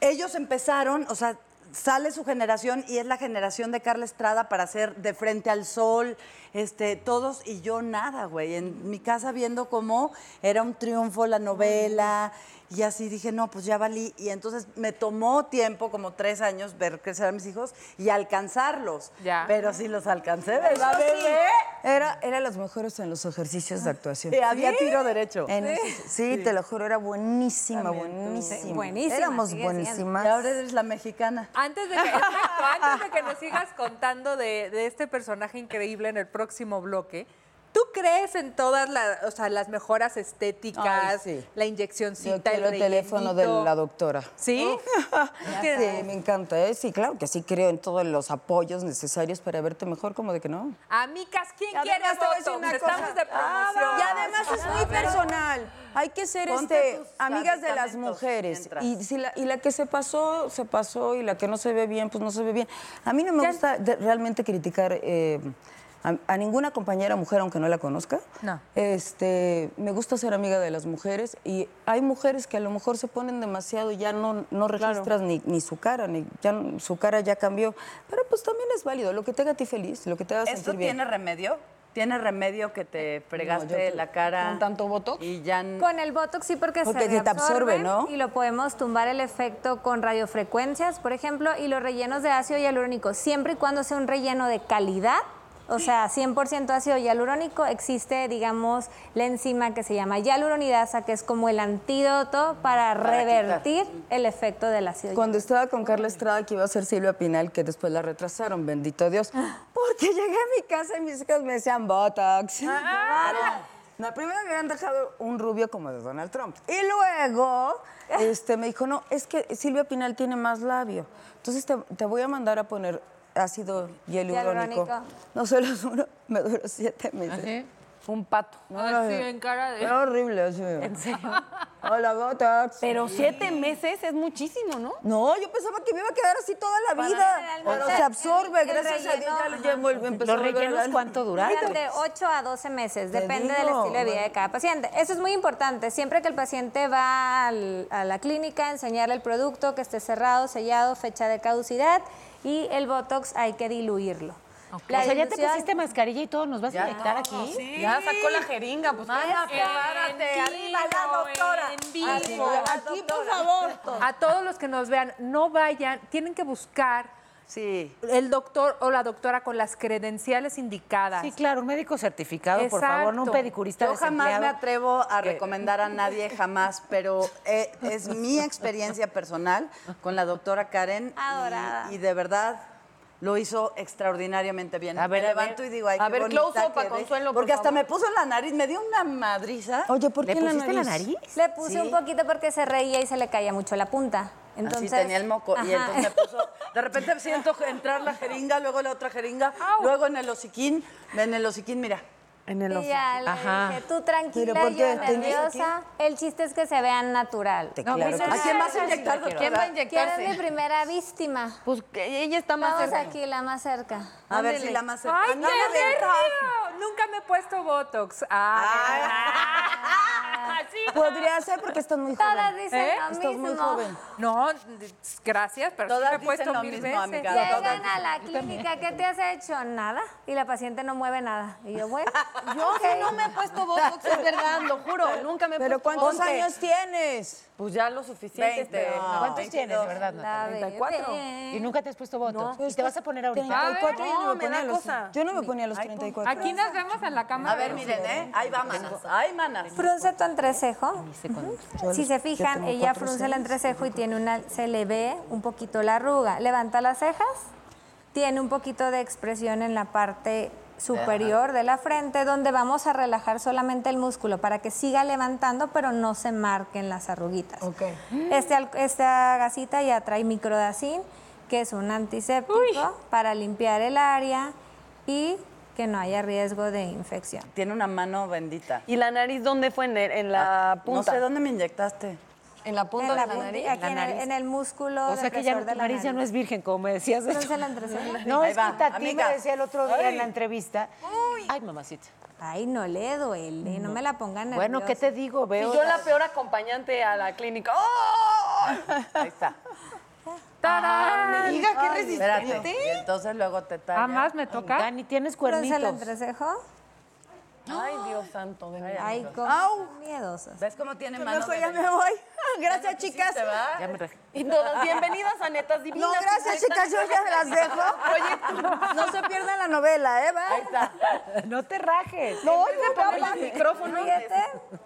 ellos empezaron, o sea, sale su generación y es la generación de Carla Estrada para hacer de frente al sol, este, todos y yo nada, güey. En mi casa viendo cómo era un triunfo la novela y así dije, no, pues ya valí. Y entonces me tomó tiempo, como tres años, ver crecer a mis hijos y alcanzarlos. Ya. Pero sí los alcancé, ¿verdad, Sí, bebé? Era, era los mejores en los ejercicios de actuación. Sí, había tiro derecho. En sí, te lo juro, era buenísima, También tú. buenísima. Buenísima, Éramos sigue siendo. buenísimas. Y ahora eres la mexicana. Antes de que, exacto, antes de que nos sigas contando de, de este personaje increíble en el próximo bloque, ¿tú crees en todas las, o sea, las mejoras estéticas, Ay, sí. la quiero el el teléfono de la doctora. ¿Sí? Sí, me encanta, ¿eh? Sí, claro que sí creo en todos los apoyos necesarios para verte mejor, como de que no. Amicas, ¿quién Y quiere Botox? una Estamos de promoción. Y además es muy personal. Hay que ser Ponte este, amigas de las mujeres. Y, si la, y la que se pasó, se pasó. Y la que no se ve bien, pues no se ve bien. A mí no me gusta de- realmente criticar eh, a, a ninguna compañera mujer, aunque no la conozca. No. Este, me gusta ser amiga de las mujeres. Y hay mujeres que a lo mejor se ponen demasiado y ya no, no registras ni, ni su cara, ni ya su cara ya cambió. Pero pues también es válido. Lo que te haga a ti feliz, lo que te haga ¿Esto sentir bien. tiene remedio? ¿Tiene remedio que te fregaste No, la cara? ¿Con tanto Botox? Y ya... Con el Botox sí porque, Porque se se te absorbe, ¿no? Y lo podemos tumbar el efecto con radiofrecuencias, por ejemplo, y los rellenos de ácido hialurónico, siempre y cuando sea un relleno de calidad, o sea, 100% ácido hialurónico, existe, digamos, la enzima que se llama hialuronidasa, que es como el antídoto para, revertir el efecto del ácido Cuando estaba con Carla Estrada, que iba a ser Silvia Pinal, que después la retrasaron, bendito Dios. Porque llegué a mi casa y mis hijas me decían Botox. No, primero me habían dejado un rubio como de Donald Trump. Y luego este, me dijo, no, es que Silvia Pinal tiene más labio. Entonces te, te voy a mandar a poner ácido hialurónico. No se los juro, me duró siete meses. Un pato. No, en cara de... era horrible. Así. ¿En serio? Hola, Botox. Pero siete meses es muchísimo, ¿no? No, yo pensaba que me iba a quedar así toda la vida. Pero se absorbe, el- el gracias a Dios. Ya, lo- ¿Los rellenos cuánto? Duran de 8 a 12 meses, Te depende del estilo de vida de cada paciente. Eso es muy importante. Siempre que el paciente va al- a la clínica, enseñarle el producto, que esté cerrado, sellado, fecha de caducidad y el Botox hay que diluirlo. La o sea, ya te pusiste mascarilla y todo, ¿nos vas a inyectar aquí? Ya sacó la jeringa, pues Párate, arriba la doctora. Aquí, por favor. A todos los que nos vean, no vayan, tienen que buscar Sí. el doctor o la doctora con las credenciales indicadas. Sí, claro, un médico certificado, por favor, no un pedicurista Yo jamás me atrevo a recomendar a nadie, jamás, pero eh, es mi experiencia personal con la doctora Karen. y- Adorada. Y, de verdad lo hizo extraordinariamente bien. A ver, me a ver. levanto y digo, ay, A qué ver, bonita close-up a. Consuelo, por Porque hasta favor. me puso en la nariz, me dio una madriza. Oye, ¿por ¿Le qué pusiste la nariz? Le puse un poquito porque se reía y se le caía mucho la punta. Entonces, Así tenía el moco. Y entonces me puso. De repente siento entrar la jeringa, luego la otra jeringa, luego en el hociquín. En el hociquín, mira. En el Y ya le Ajá. dije, tú tranquila, ¿Pero por yo nerviosa. El chiste es que se vean natural. Te No, claro que ¿A quién vas a inyectar, ¿Quién va a doctora? ¿Quién es inyectarse? mi primera víctima? Pues que ella está más Vamos cerca. aquí, la más cerca. A ver si la más cercana. ¡Ay, qué nervio! Nunca me he puesto Botox. Ah, sí. Podría ser porque estás muy Todas joven. dicen ¿Eh? lo Estás mismo. muy joven. No, gracias, pero sí Todas me he puesto lo mil mismo, veces. amiga. Llegan a la clínica, ¿qué te has hecho? Nada. Y la paciente no mueve nada. Y yo, bueno, Yo sí no me he puesto Botox, es verdad, lo juro. Nunca me he ¿Pero puesto cuántos Botox. años tienes? Pues ya lo suficiente. 20. No. ¿Cuántos tienes, de verdad, Natalia? 34. bebé. ¿Y nunca te has puesto Botox? ¿Y te vas a poner ahorita? 34 yo no, no, me me ponía los, cosa. yo no me ponía los 34. Aquí nos vemos en la cámara. A ver, miren, ¿eh? Ahí va, manas. Ay, manas. Frunce tu entrecejo. Si se fijan, ella frunce el entrecejo y tiene una, se le ve un poquito la arruga. Levanta las cejas, tiene un poquito de expresión en la parte superior de la frente, donde vamos a relajar solamente el músculo para que siga levantando, pero no se marquen las arruguitas. Ok. Este, esta gasita ya trae microdacin, que es un antiséptico para limpiar el área y que no haya riesgo de infección. Tiene una mano bendita. ¿Y la nariz dónde fue? En, el- en la No punta. sé dónde me inyectaste. En la punta En la de la punta- nariz. aquí en, el, en el músculo O sea que ya de tu la nariz ya no es virgen, como me decías. El. No, es que va, Tati amiga. me decía el otro día en la entrevista. Ay, mamacita. Ay, no le duele, no me la pongan nerviosa. Bueno, ¿qué te digo? Y Veo. yo la peor acompañante a la clínica. ¡Oh! Ahí está. ¡Tarán! Amiga, qué resistente. Y entonces luego te talla. Jamás me toca. Dani, tienes Frunce el cuernitos. entrecejo. Ay, Dios santo. de. Ay, como miedosas. ¿Ves cómo tiene manos? De ya me voy. Gracias, chicas. Ya me re- Y todas bienvenidas a Netas Divinas. No, gracias, chicas. Yo ya me las dejo. Oye, no se pierdan la novela, ¿eh? ¿Va? Ahí está. No te rajes. No, Oye, el micrófono.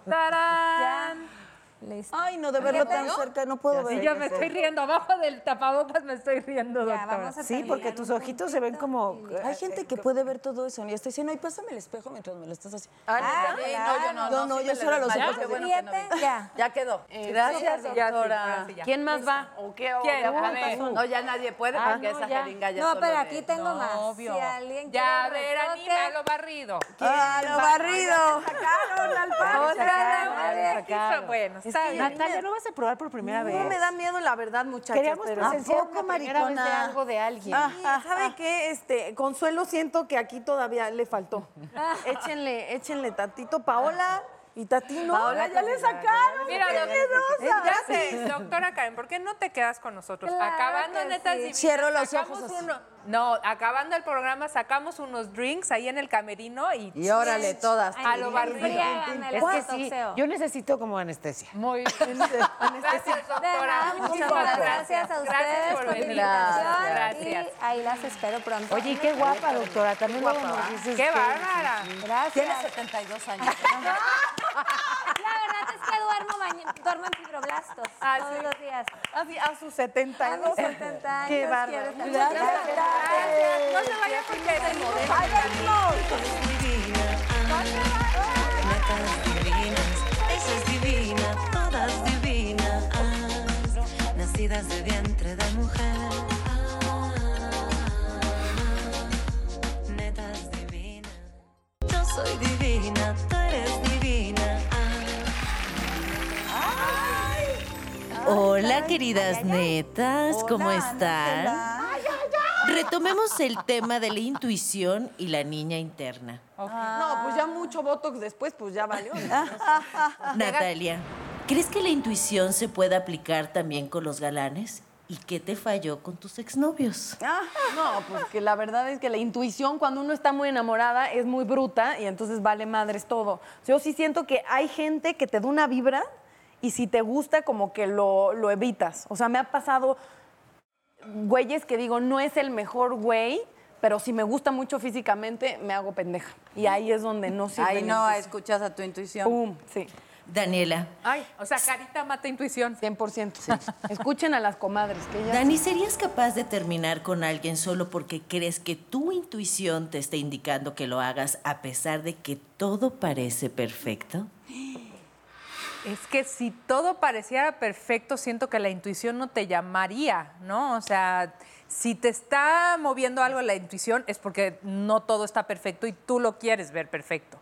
¡Tarán! Listo. Ay, no, de verlo tan cerca, no puedo Sí, ver. ya me estoy riendo. Abajo del tapabocas me estoy riendo, Ya, doctora. vamos a Sí, porque tus ojitos se ven como. Hay gente que puede ver todo eso. Y estoy diciendo, ay, pásame el espejo mientras me lo estás haciendo. Ah, Sí, claro. no, yo no, No, no, sí yo solo los ojos Qué ya. Ya quedó. Gracias, Ya sí, doctora. ya sí, ya. ¿Quién más va? ¿O qué? ¿O ¿Quién? de A cuántas ver. son? No, ya nadie puede Ah, porque no, esa ya. jeringa ya No, pero aquí tengo más. Si alguien Ya, a quiere ver, retoque, anímalo, barrido. ¡Ah, lo barrido! Otra sacaron, vez. sacaron. Bueno, está bien. Natalia, ¿no vas a probar por primera vez? No me da miedo la verdad, muchachos. Queríamos pero- presenciar ¿A poco, una primera vez de algo de alguien. Sí, ¿Sabe qué? Este, Consuelo, siento que aquí todavía le faltó. échenle, échenle tantito. Paola, Y Tati no. Paola, ya le sacaron. Mira, qué doc- miedosa. ya sé, doctora Karen, ¿por qué no te quedas con nosotros? Claro acabando que Netas sí. Divinas, Cierro los ojos así. uno- no, acabando el programa sacamos unos drinks ahí en el camerino y... Y órale, todas. A lo barrido. Es que sí, yo necesito como anestesia. Muy bien. Gracias, doctora. muchísimas gracias a ustedes Gracias por por la venir. invitación Gracias. y ahí las espero pronto. Oye, qué guapa, doctora. También Guapa, dices ¡Qué bárbara! Gracias. Tienes 72 años. La verdad duermo, en fibroblastos Ah, todos sí. los días. Así, a sus A 72. mis 70 años. Qué bárbaro. Gracias. No se vaya porque es modelo. divina, ah, netas divinas, esa es divina, todas divinas, nacidas de vientre de mujer. Ah, netas divinas, yo soy divina. Hola, queridas netas, ¿cómo están? Retomemos el tema de la intuición y la niña interna. No, pues ya mucho Botox después, pues ya valió. Natalia, ¿crees que la intuición se puede aplicar también con los galanes? ¿Y qué te falló con tus exnovios? No, pues que la verdad es que la intuición cuando uno está muy enamorada es muy bruta y entonces vale madres todo. Yo sí siento que hay gente que te da una vibra y si te gusta como que lo, lo evitas. O sea, me ha pasado güeyes que digo, no es el mejor güey, pero si me gusta mucho físicamente, me hago pendeja. Y ahí es donde no sirve. Ahí no escuchas a tu intuición. Pum, sí. Daniela, Ay, o sea, carita mata intuición. 100%. Escuchen a las comadres, que ellas... Dani, ¿serías capaz de terminar con alguien solo porque crees que tu intuición te está indicando que lo hagas a pesar de que todo parece perfecto? Es que si todo pareciera perfecto, siento que la intuición no te llamaría, ¿no? O sea, si te está moviendo algo la intuición es porque no todo está perfecto y tú lo quieres ver perfecto.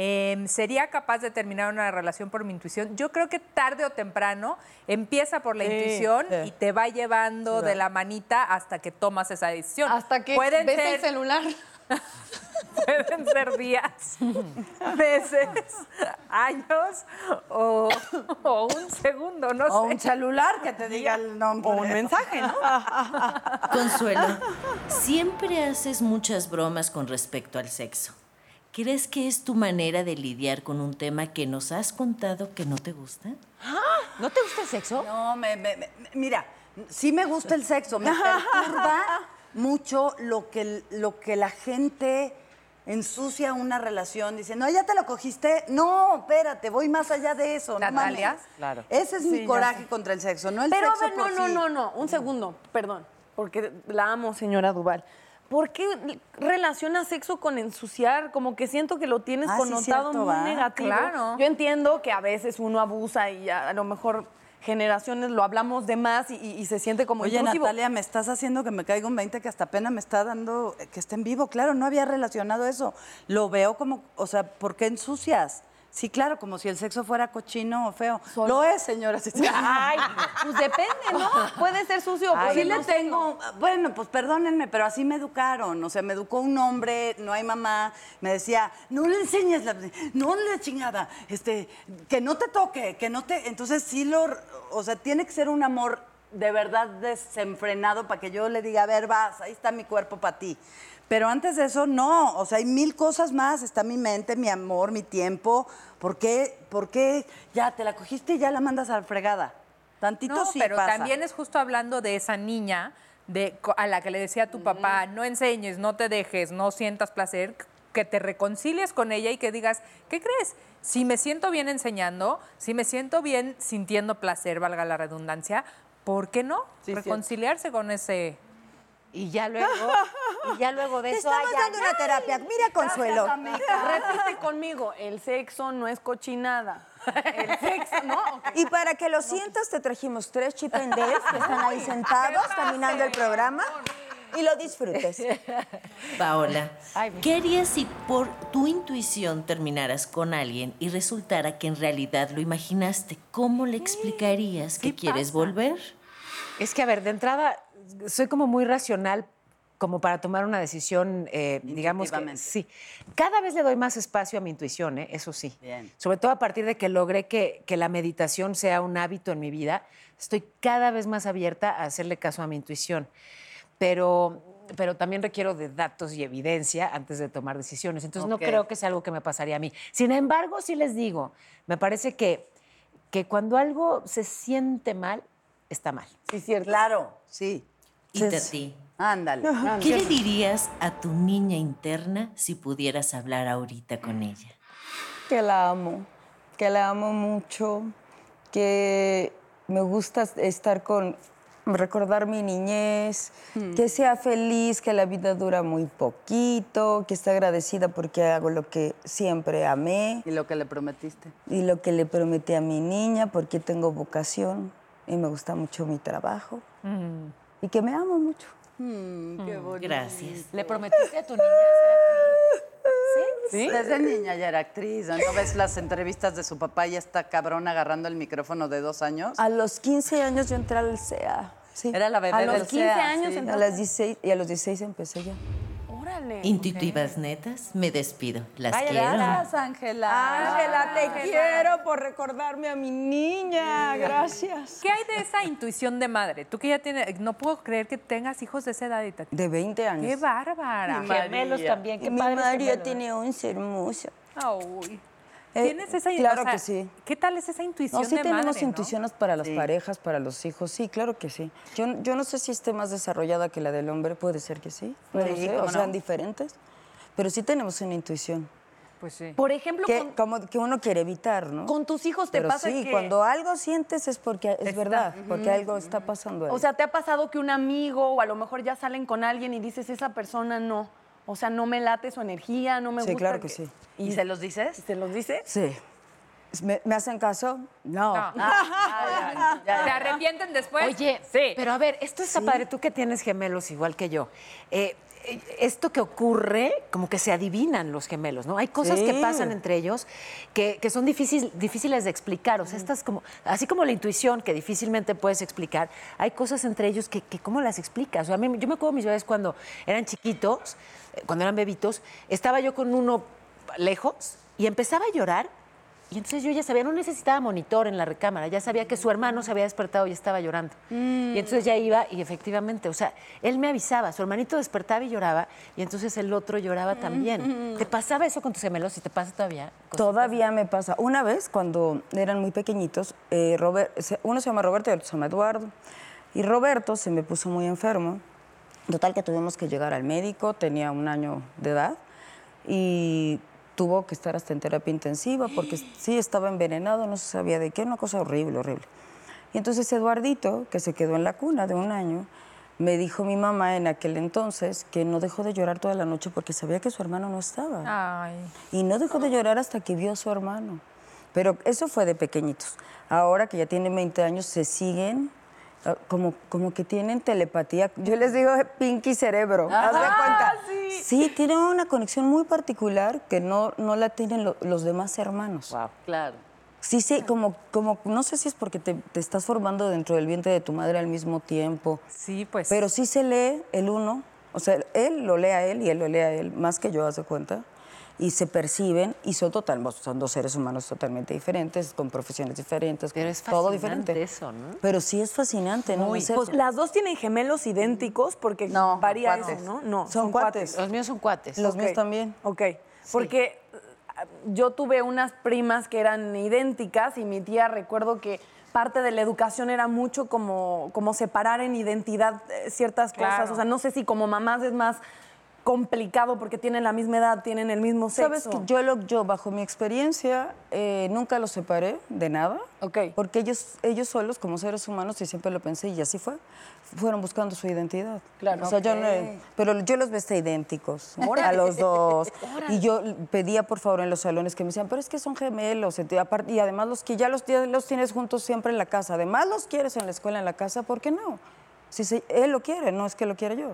Em, ¿Sería capaz de terminar una relación por mi intuición? Yo creo que tarde o temprano empieza por la Sí, intuición sí. y te va llevando de la manita hasta que tomas esa decisión. Hasta que Pueden ves ser, el celular. pueden ser días, meses, años o, o un segundo, no O sé. un celular que te diga el nombre. O un mensaje, ¿no? Consuelo, siempre haces muchas bromas con respecto al sexo. ¿Crees que es tu manera de lidiar con un tema que nos has contado que no te gusta? ¿No te gusta el sexo? No, me, me- me- mira, sí me gusta el sexo, me perturba mucho lo que, lo que la gente ensucia una relación diciendo, "Ay, ¿ya te lo cogiste? No, espérate, voy más allá de eso. no Natalia, mames". claro. Ese es Sí, mi coraje contra el sexo, no el Pero a sexo ver, no, por no, sí. no, no, un segundo, perdón, porque la amo, señora Duval. ¿Por qué relaciona sexo con ensuciar? Como que siento que lo tienes Ah, sí, connotado cierto, muy ¿va? negativo. Claro. Yo entiendo que a veces uno abusa y a, a lo mejor generaciones lo hablamos de más y, y- se siente como Oye, intrusivo. Natalia, me estás haciendo que me caiga un 20 que hasta pena me está dando eh, que esté en vivo. Claro, no había relacionado eso. Lo veo como, o sea, ¿por qué ensucias? Sí, claro, como si el sexo fuera cochino o feo. Lo es, señora. Ay, pues depende, ¿no? Puede ser sucio Ay, sí no le tengo, bueno, pues perdónenme, pero así me educaron. O sea, me educó un hombre, no hay mamá. Me decía, no le enseñes la, no le chingada, este, que no te toque, que no te. Entonces sí lo, o sea, tiene que ser un amor de verdad desenfrenado para que yo le diga, a ver, vas, ahí está mi cuerpo para ti. Pero antes de eso, no. O sea, hay mil cosas más. Está mi mente, mi amor, mi tiempo. ¿Por qué, por qué ya te la cogiste y ya la mandas a la fregada? Tantito No, sí pero pasa. también es justo hablando de esa niña de, a la que le decía a tu papá, no enseñes, no te dejes, no sientas placer, que te reconcilies con ella y que digas, ¿qué crees? Si me siento bien enseñando, si me siento bien sintiendo placer, valga la redundancia, ¿por qué no? Sí, Reconciliarse con ese... Y ya luego, y ya luego de Te eso. estamos dando una terapia. Mira, Consuelo. Repite conmigo, el sexo no es cochinada. El sexo, ¿no? Y para que lo sientas, te trajimos tres chipendés que están ahí sentados, caminando el programa. Y lo disfrutes. Paola, ¿qué harías si por tu intuición terminaras con alguien y resultara que en realidad lo imaginaste? ¿Cómo le explicarías que quieres volver? Es que, a ver, de entrada, soy como muy racional, como para tomar una decisión, eh, digamos que sí. Cada vez le doy más espacio a mi intuición, ¿eh? eso sí. Bien. Sobre todo a partir de que logré que, que la meditación sea un hábito en mi vida, estoy cada vez más abierta a hacerle caso a mi intuición. Pero, pero también requiero de datos y evidencia antes de tomar decisiones. Entonces Ok. no creo que sea algo que me pasaría a mí. Sin embargo, sí les digo, me parece que, que cuando algo se siente mal, está mal. Sí, cierto. Claro, sí. Ti. Ándale. ¿Qué le dirías a tu niña interna si pudieras hablar ahorita con ella? Que la amo, que la amo mucho, que me gusta estar con, recordar mi niñez, que sea feliz, que la vida dura muy poquito, que esté agradecida porque hago lo que siempre amé Y lo que le prometiste. y lo que le prometí a mi niña porque tengo vocación y me gusta mucho mi trabajo y que me amo mucho. Mm, qué bonito. Gracias. ¿Le prometiste a tu niña ¿Sí? Desde niña ya era actriz. ¿No ¿No ves las entrevistas de su papá y esta cabrón agarrando el micrófono de dos años? A los 15 años yo entré al CEA. Sí. Era la bebé A los del 15 CEA, años sí. A las 16 y a los 16 empecé ya. Órale. Intuitivas netas, me despido. Las Ay, quiero. Gracias, Ángela. Ángela, te quiero por recordarme a mi niña. Gracias. ¿Qué hay de esa intuición de madre? Tú que ya tienes, no puedo creer que tengas hijos de esa edad. y te- De 20 años. ¡Qué bárbara! Gemelos también, qué mi padres María gemelos. tiene 11 hermosa. Ay. Eh, ¿Tienes esa claro o sea, que sí. ¿Qué tal es esa intuición No, sí de tenemos madre, no? intuiciones para las parejas, para los hijos. Sí, claro que sí. Yo, yo no sé si esté más desarrollada que la del hombre. Puede ser que sí. No lo Sí, sé, ¿cómo o sean no? diferentes. Pero sí tenemos una intuición Pues sí. Por ejemplo, que, con, como, que uno quiere evitar, ¿no? con tus hijos te Pero pasa sí, que... cuando algo sientes es porque es verdad, porque algo está pasando ahí. O sea, ¿te ha pasado que un amigo o a lo mejor ya salen con alguien y dices, esa persona no? O sea, no me late su energía, no me Sí, gusta. claro que sí. ¿Y se los dices? ¿Se los dices? sí. ¿Me, me hacen caso? No. ¿Se arrepienten después? Oye, sí. pero a ver, esto está padre, tú que tienes gemelos igual que yo. eh, esto que ocurre, como que se adivinan los gemelos, ¿no? Hay cosas que Sí. pasan entre ellos que, que son difícil- difíciles de explicar. O sea, estas como, así como la intuición que difícilmente puedes explicar, hay cosas entre ellos que, que ¿cómo las explicas? O sea, a mí- yo me acuerdo mis bebés cuando eran chiquitos, cuando eran bebitos, estaba yo con uno lejos y empezaba a llorar y entonces yo ya sabía, no necesitaba monitor en la recámara, ya sabía que su hermano se había despertado y estaba llorando. Y entonces ya iba y efectivamente, o sea, él me avisaba, su hermanito despertaba y lloraba y entonces el otro lloraba también. ¿Te pasaba eso con tus gemelos y te pasa todavía? Todavía me pasa. Una vez, cuando eran muy pequeñitos, eh, Robert- uno se llama Roberto y el otro se llama Eduardo. Y Roberto se me puso muy enfermo. Total que tuvimos que llegar al médico, tenía un año de edad y tuvo que estar hasta en terapia intensiva porque sí estaba envenenado, no se sabía de qué, una cosa horrible, horrible. Y entonces Eduardito, que se quedó en la cuna de un año, me dijo mi mamá en aquel entonces que no dejó de llorar toda la noche porque sabía que su hermano no estaba. Ay. Y no dejó de llorar hasta que vio a su hermano. Pero eso fue de pequeñitos. Ahora que ya tienen 20 años, se siguen como, como que tienen telepatía. Yo les digo pinky cerebro. ¿Haz de cuenta? Sí. tienen una conexión muy particular que no, no la tienen lo- los demás hermanos. Claro. Sí, sí, como, como, no sé si es porque te, te estás formando dentro del vientre de tu madre al mismo tiempo. Sí, pues. Pero sí se lee el uno, o sea, él lo lee a él y él lo lee a él, más que yo, haz de cuenta. Y se perciben y son total, son dos seres humanos totalmente diferentes, con profesiones diferentes, Pero es todo diferente. eso, ¿no? Pero sí es fascinante, ¿no? Muy. No sé, Pues las dos tienen gemelos idénticos porque No, varía eso, ¿no? No, Son cuates. Los míos son cuates. Los míos también. Ok, porque eh, yo tuve unas primas que eran idénticas y mi tía recuerdo que parte de la educación era mucho como, como separar en identidad eh, ciertas cosas. O sea, no sé si como mamás es más complicado porque tienen la misma edad, tienen el mismo sexo. Sabes que yo, lo, yo bajo mi experiencia, eh, nunca los separé de nada. Ok. Porque ellos, ellos solos, como seres humanos, y siempre lo pensé, y así fue, fueron buscando su identidad. Claro. O sea, yo no, pero yo los vestí idénticos a los dos. Y yo pedía, por favor, en los salones que me decían, pero es que son gemelos. Y además los que ya los, ya los tienes juntos siempre en la casa. Además los quieres en la escuela, en la casa, ¿por qué no? Si se- él lo quiere, no es que lo quiera yo.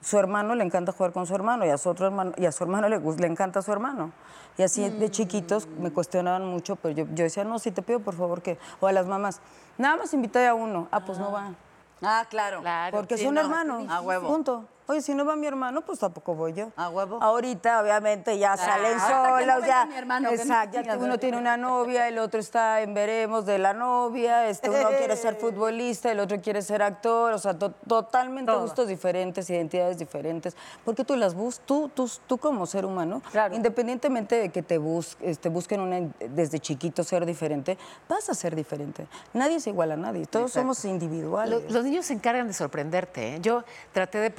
Su hermano le encanta jugar con su hermano y a su otro hermano y a su hermano le, le encanta su hermano. Y así de chiquitos me cuestionaban mucho, pero yo, yo decía, no, si te pido por favor que... O a las mamás, nada más invité a uno. Ah, pues no va. Ah, claro. Claro. Porque Sí, son no, hermanos. A huevo. Punto. Oye, si no va mi hermano, pues tampoco voy yo. ¿A huevo? Ahorita, obviamente, ya salen que no solos, venga ya. mi hermano, que no Exacto, ya uno tiene una novia, el otro está en veremos de la novia, este, uno quiere ser futbolista, el otro quiere ser actor, o sea, to- totalmente gustos diferentes, identidades diferentes, porque tú las buscas, tú, tú, tú como ser humano, independientemente de que te, bus, este, busquen una, desde chiquito ser diferente, vas a ser diferente. Nadie es igual a nadie, todos somos individuales. Lo- Los niños se encargan de sorprenderte. ¿eh? Yo traté de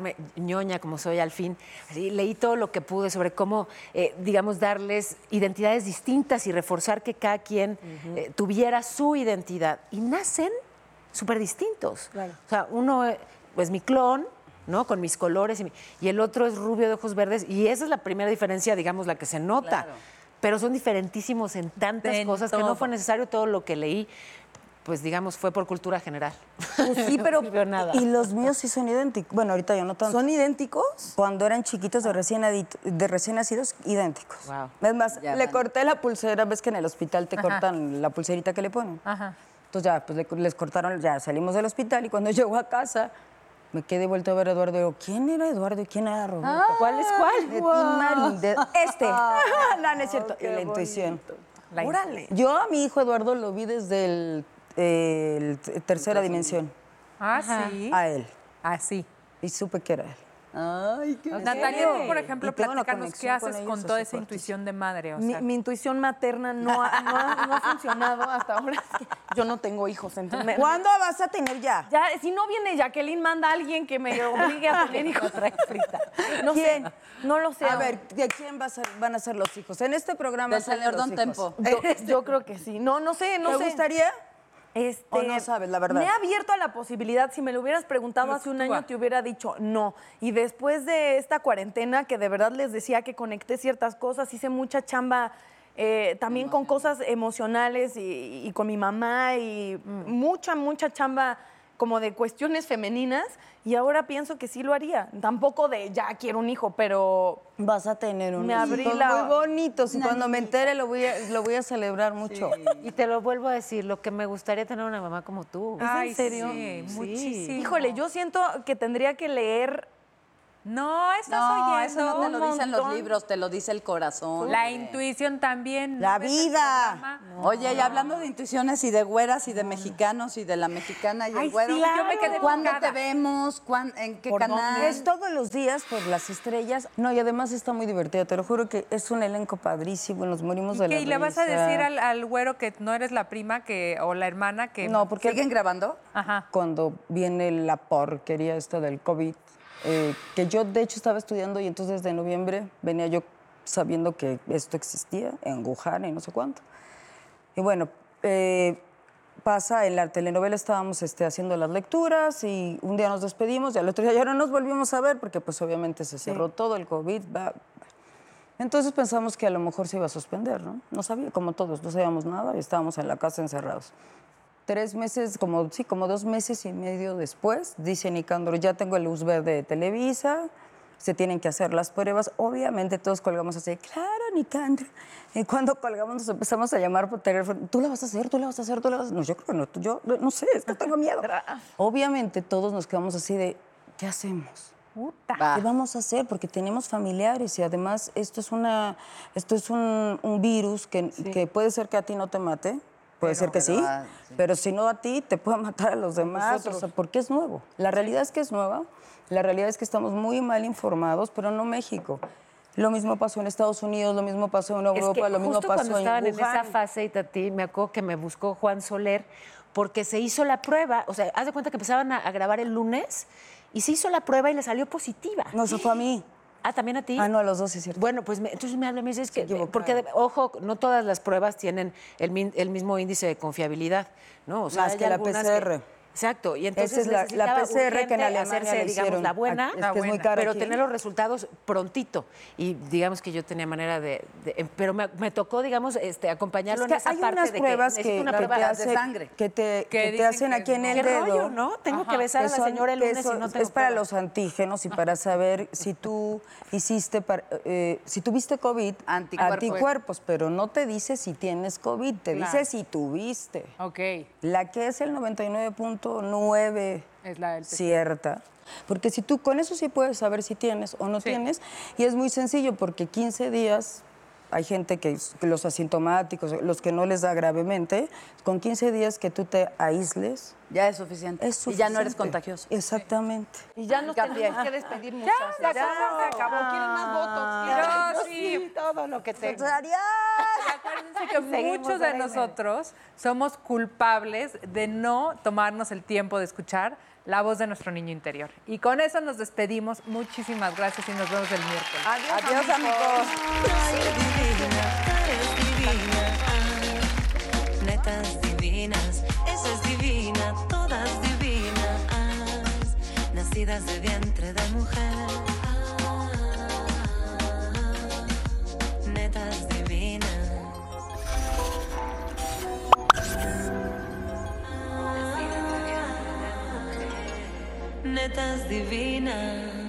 prepararme, ñoña como soy al fin, leí todo lo que pude sobre cómo, eh, digamos, darles identidades distintas y reforzar que cada quien eh, tuviera su identidad. Y nacen súper distintos. O sea, uno eh, es mi clon, ¿no? Con mis colores, y, mi- y el otro es rubio de ojos verdes, y esa es la primera diferencia, digamos, la que se nota. Pero son diferentísimos en tantas cosas que no fue necesario todo lo que leí, pues digamos, fue por cultura general. Pues sí, pero. No sirvió nada. Y los míos sí son idénticos. Bueno, ahorita ya no tanto. ¿Son idénticos? Cuando eran chiquitos de recién, de recién nacidos, idénticos. Wow. Es más, Ya le van. corté la pulsera, ves que en el hospital te Ajá. cortan la pulserita que le ponen. Ajá. Entonces ya, pues le- les cortaron, ya salimos del hospital y cuando llego a casa, me quedé vuelto a ver a Eduardo y digo, ¿quién era Eduardo y quién era Roberto? ¿Cuál es cuál? De Marín, de- este. no, no es cierto. En la intuición. La Órale. Yo a mi hijo Eduardo lo vi desde el, eh, el tercera dimensión, Ah, sí. a él. Así. Y supe que era él. Ay, qué Natalia, tú, por ejemplo, platícanos qué haces con toda esa intuición de madre. O Mi, sea, mi intuición materna no ha, no ha- no ha funcionado hasta ahora. Es que yo no tengo hijos, entonces... me- ¿Cuándo vas a tener ya? Ya, si no viene Jacqueline, manda a alguien que me obligue a tener hijos. No ¿Quién? sé, no lo sé. A ver, ¿de quién va a ser- van a ser los hijos? En este programa Del señor Don hijos. Tempo. Yo, yo creo que sí. No, no sé, no ¿Te sé. gustaría? Este, ¿O no sabes la verdad? Me he abierto a la posibilidad. Si me lo hubieras preguntado hace un año, te hubiera dicho no. Y después de esta cuarentena, que de verdad les decía que conecté ciertas cosas, hice mucha chamba eh, también con cosas emocionales y, y con mi mamá y mucha, mucha chamba como de cuestiones femeninas. Y ahora pienso que sí lo haría. Tampoco de ya quiero un hijo, pero Vas a tener unos Me abrí la- muy bonitos y cuando me entere lo voy a, lo voy a celebrar mucho. Y te lo vuelvo a decir, lo que me gustaría tener una mamá como tú. ¿Es Ay, en serio? sí, Sí. muchísimo. híjole, yo siento que tendría que leer No, estás No, oyendo. eso no te lo dicen los libros, te lo dice el corazón. La intuición también. La ¿no ves el vida. Oye, y hablando de intuiciones y de güeras y de mexicanos y de la mexicana y Ay, el güero, sí, yo me quedé ¿cuándo te vemos? ¿Cuán- ¿En qué ¿Por canal? dónde? Es todos los días por las estrellas. No, y además está muy divertida, te lo juro que es un elenco padrísimo, nos morimos de ¿Y la? ¿Y le vas a decir al, al güero que no eres la prima que, o la hermana que... No, porque ¿Siguen grabando? Ajá. cuando viene la porquería esta del COVID, eh, que yo de hecho estaba estudiando y entonces de noviembre venía yo sabiendo que esto existía en Wuhan y no sé cuánto. Y bueno, eh, pasa, en la telenovela estábamos este, haciendo las lecturas y un día nos despedimos y al otro día ya no nos volvimos a ver porque pues obviamente se cerró todo el COVID. va- Entonces pensamos que a lo mejor se iba a suspender, ¿no? No sabía, como todos, no sabíamos nada y estábamos en la casa encerrados. Tres meses, como, sí, como dos meses y medio después, dice Nicandro, ya tengo el luz verde de Televisa, se tienen que hacer las pruebas. Obviamente todos colgamos así, claro, Nicandro. Y cuando colgamos nos empezamos a llamar por teléfono, ¿tú la vas a hacer? ¿Tú la vas a hacer? ¿Tú la vas a hacer? No, yo creo que no, tú- yo no sé, es que tengo miedo. Obviamente todos nos quedamos así de, ¿qué hacemos? Va. ¿Qué vamos a hacer? Porque tenemos familiares y además esto es, una, esto es un, un virus que, que puede ser que a ti no te mate, puede ser que sí, pero a- sí. pero si no a ti, te puede matar a los demás, o sea, porque es nuevo. La realidad es que es nueva, la realidad es que estamos muy mal informados, pero no México. Lo mismo pasó en Estados Unidos, lo mismo pasó en Es Europa, que lo mismo justo pasó cuando en estaban en esa fase, Tati, me acuerdo que me buscó Juan Soler porque se hizo la prueba, o sea, haz de cuenta que empezaban a, a grabar el lunes y se hizo la prueba y le salió positiva. No, eso fue a mí. Ah, ¿también a ti? Ah, no, a los dos, es cierto. Bueno, pues me- entonces me habla me dice, es que, porque, ojo, no todas las pruebas tienen el, mismo índice de confiabilidad, ¿no? O sea, Más hay que la PCR. Exacto, y entonces Esa es la, la necesitaba PCR que en urgente Alemania hacerse, le digamos, hicieron. la buena, Es que es muy cara pero aquí. tener los resultados prontito. Y digamos que yo tenía manera de... de- eh, pero me, me tocó, digamos, este, acompañarlo Es que en esa hay parte unas de pruebas que que, necesito una que prueba te de hace- sangre. que te, Que que te dicen hacen que aquí en no. el ¿Qué dedo. rollo, no? Tengo que besar a la señora el que lunes y son- no tengo Es para prueba. los antígenos y para saber si tú hiciste, par- eh, si tuviste COVID, Anticuerpos. anticuerpos, pero no te dice si tienes COVID, te Claro. dice si tuviste. Ok. La que es el 99.9 Es la del cierta. Porque si tú con eso sí puedes saber si tienes o no Sí. tienes. Y es muy sencillo porque 15 días, hay gente que, los asintomáticos, los que no les da gravemente, con 15 días que tú te aísles, Ya es suficiente. es Y ya no eres suficiente. contagioso. Exactamente. Y ya nos Gabriel. tenemos que despedir, muchachas. la cosa se acabó. ¿Quieren más votos? Yo Yo sí. todo lo que tengo. Acuérdense que Seguimos muchos de nosotros somos culpables de no tomarnos el tiempo de escuchar la voz de nuestro niño interior. Y con eso nos despedimos. Muchísimas gracias y nos vemos el miércoles. Adiós, amigos. Netas divinas, esa es divina, todas divinas. Nacidas de vientre de mujer. planetas divinas.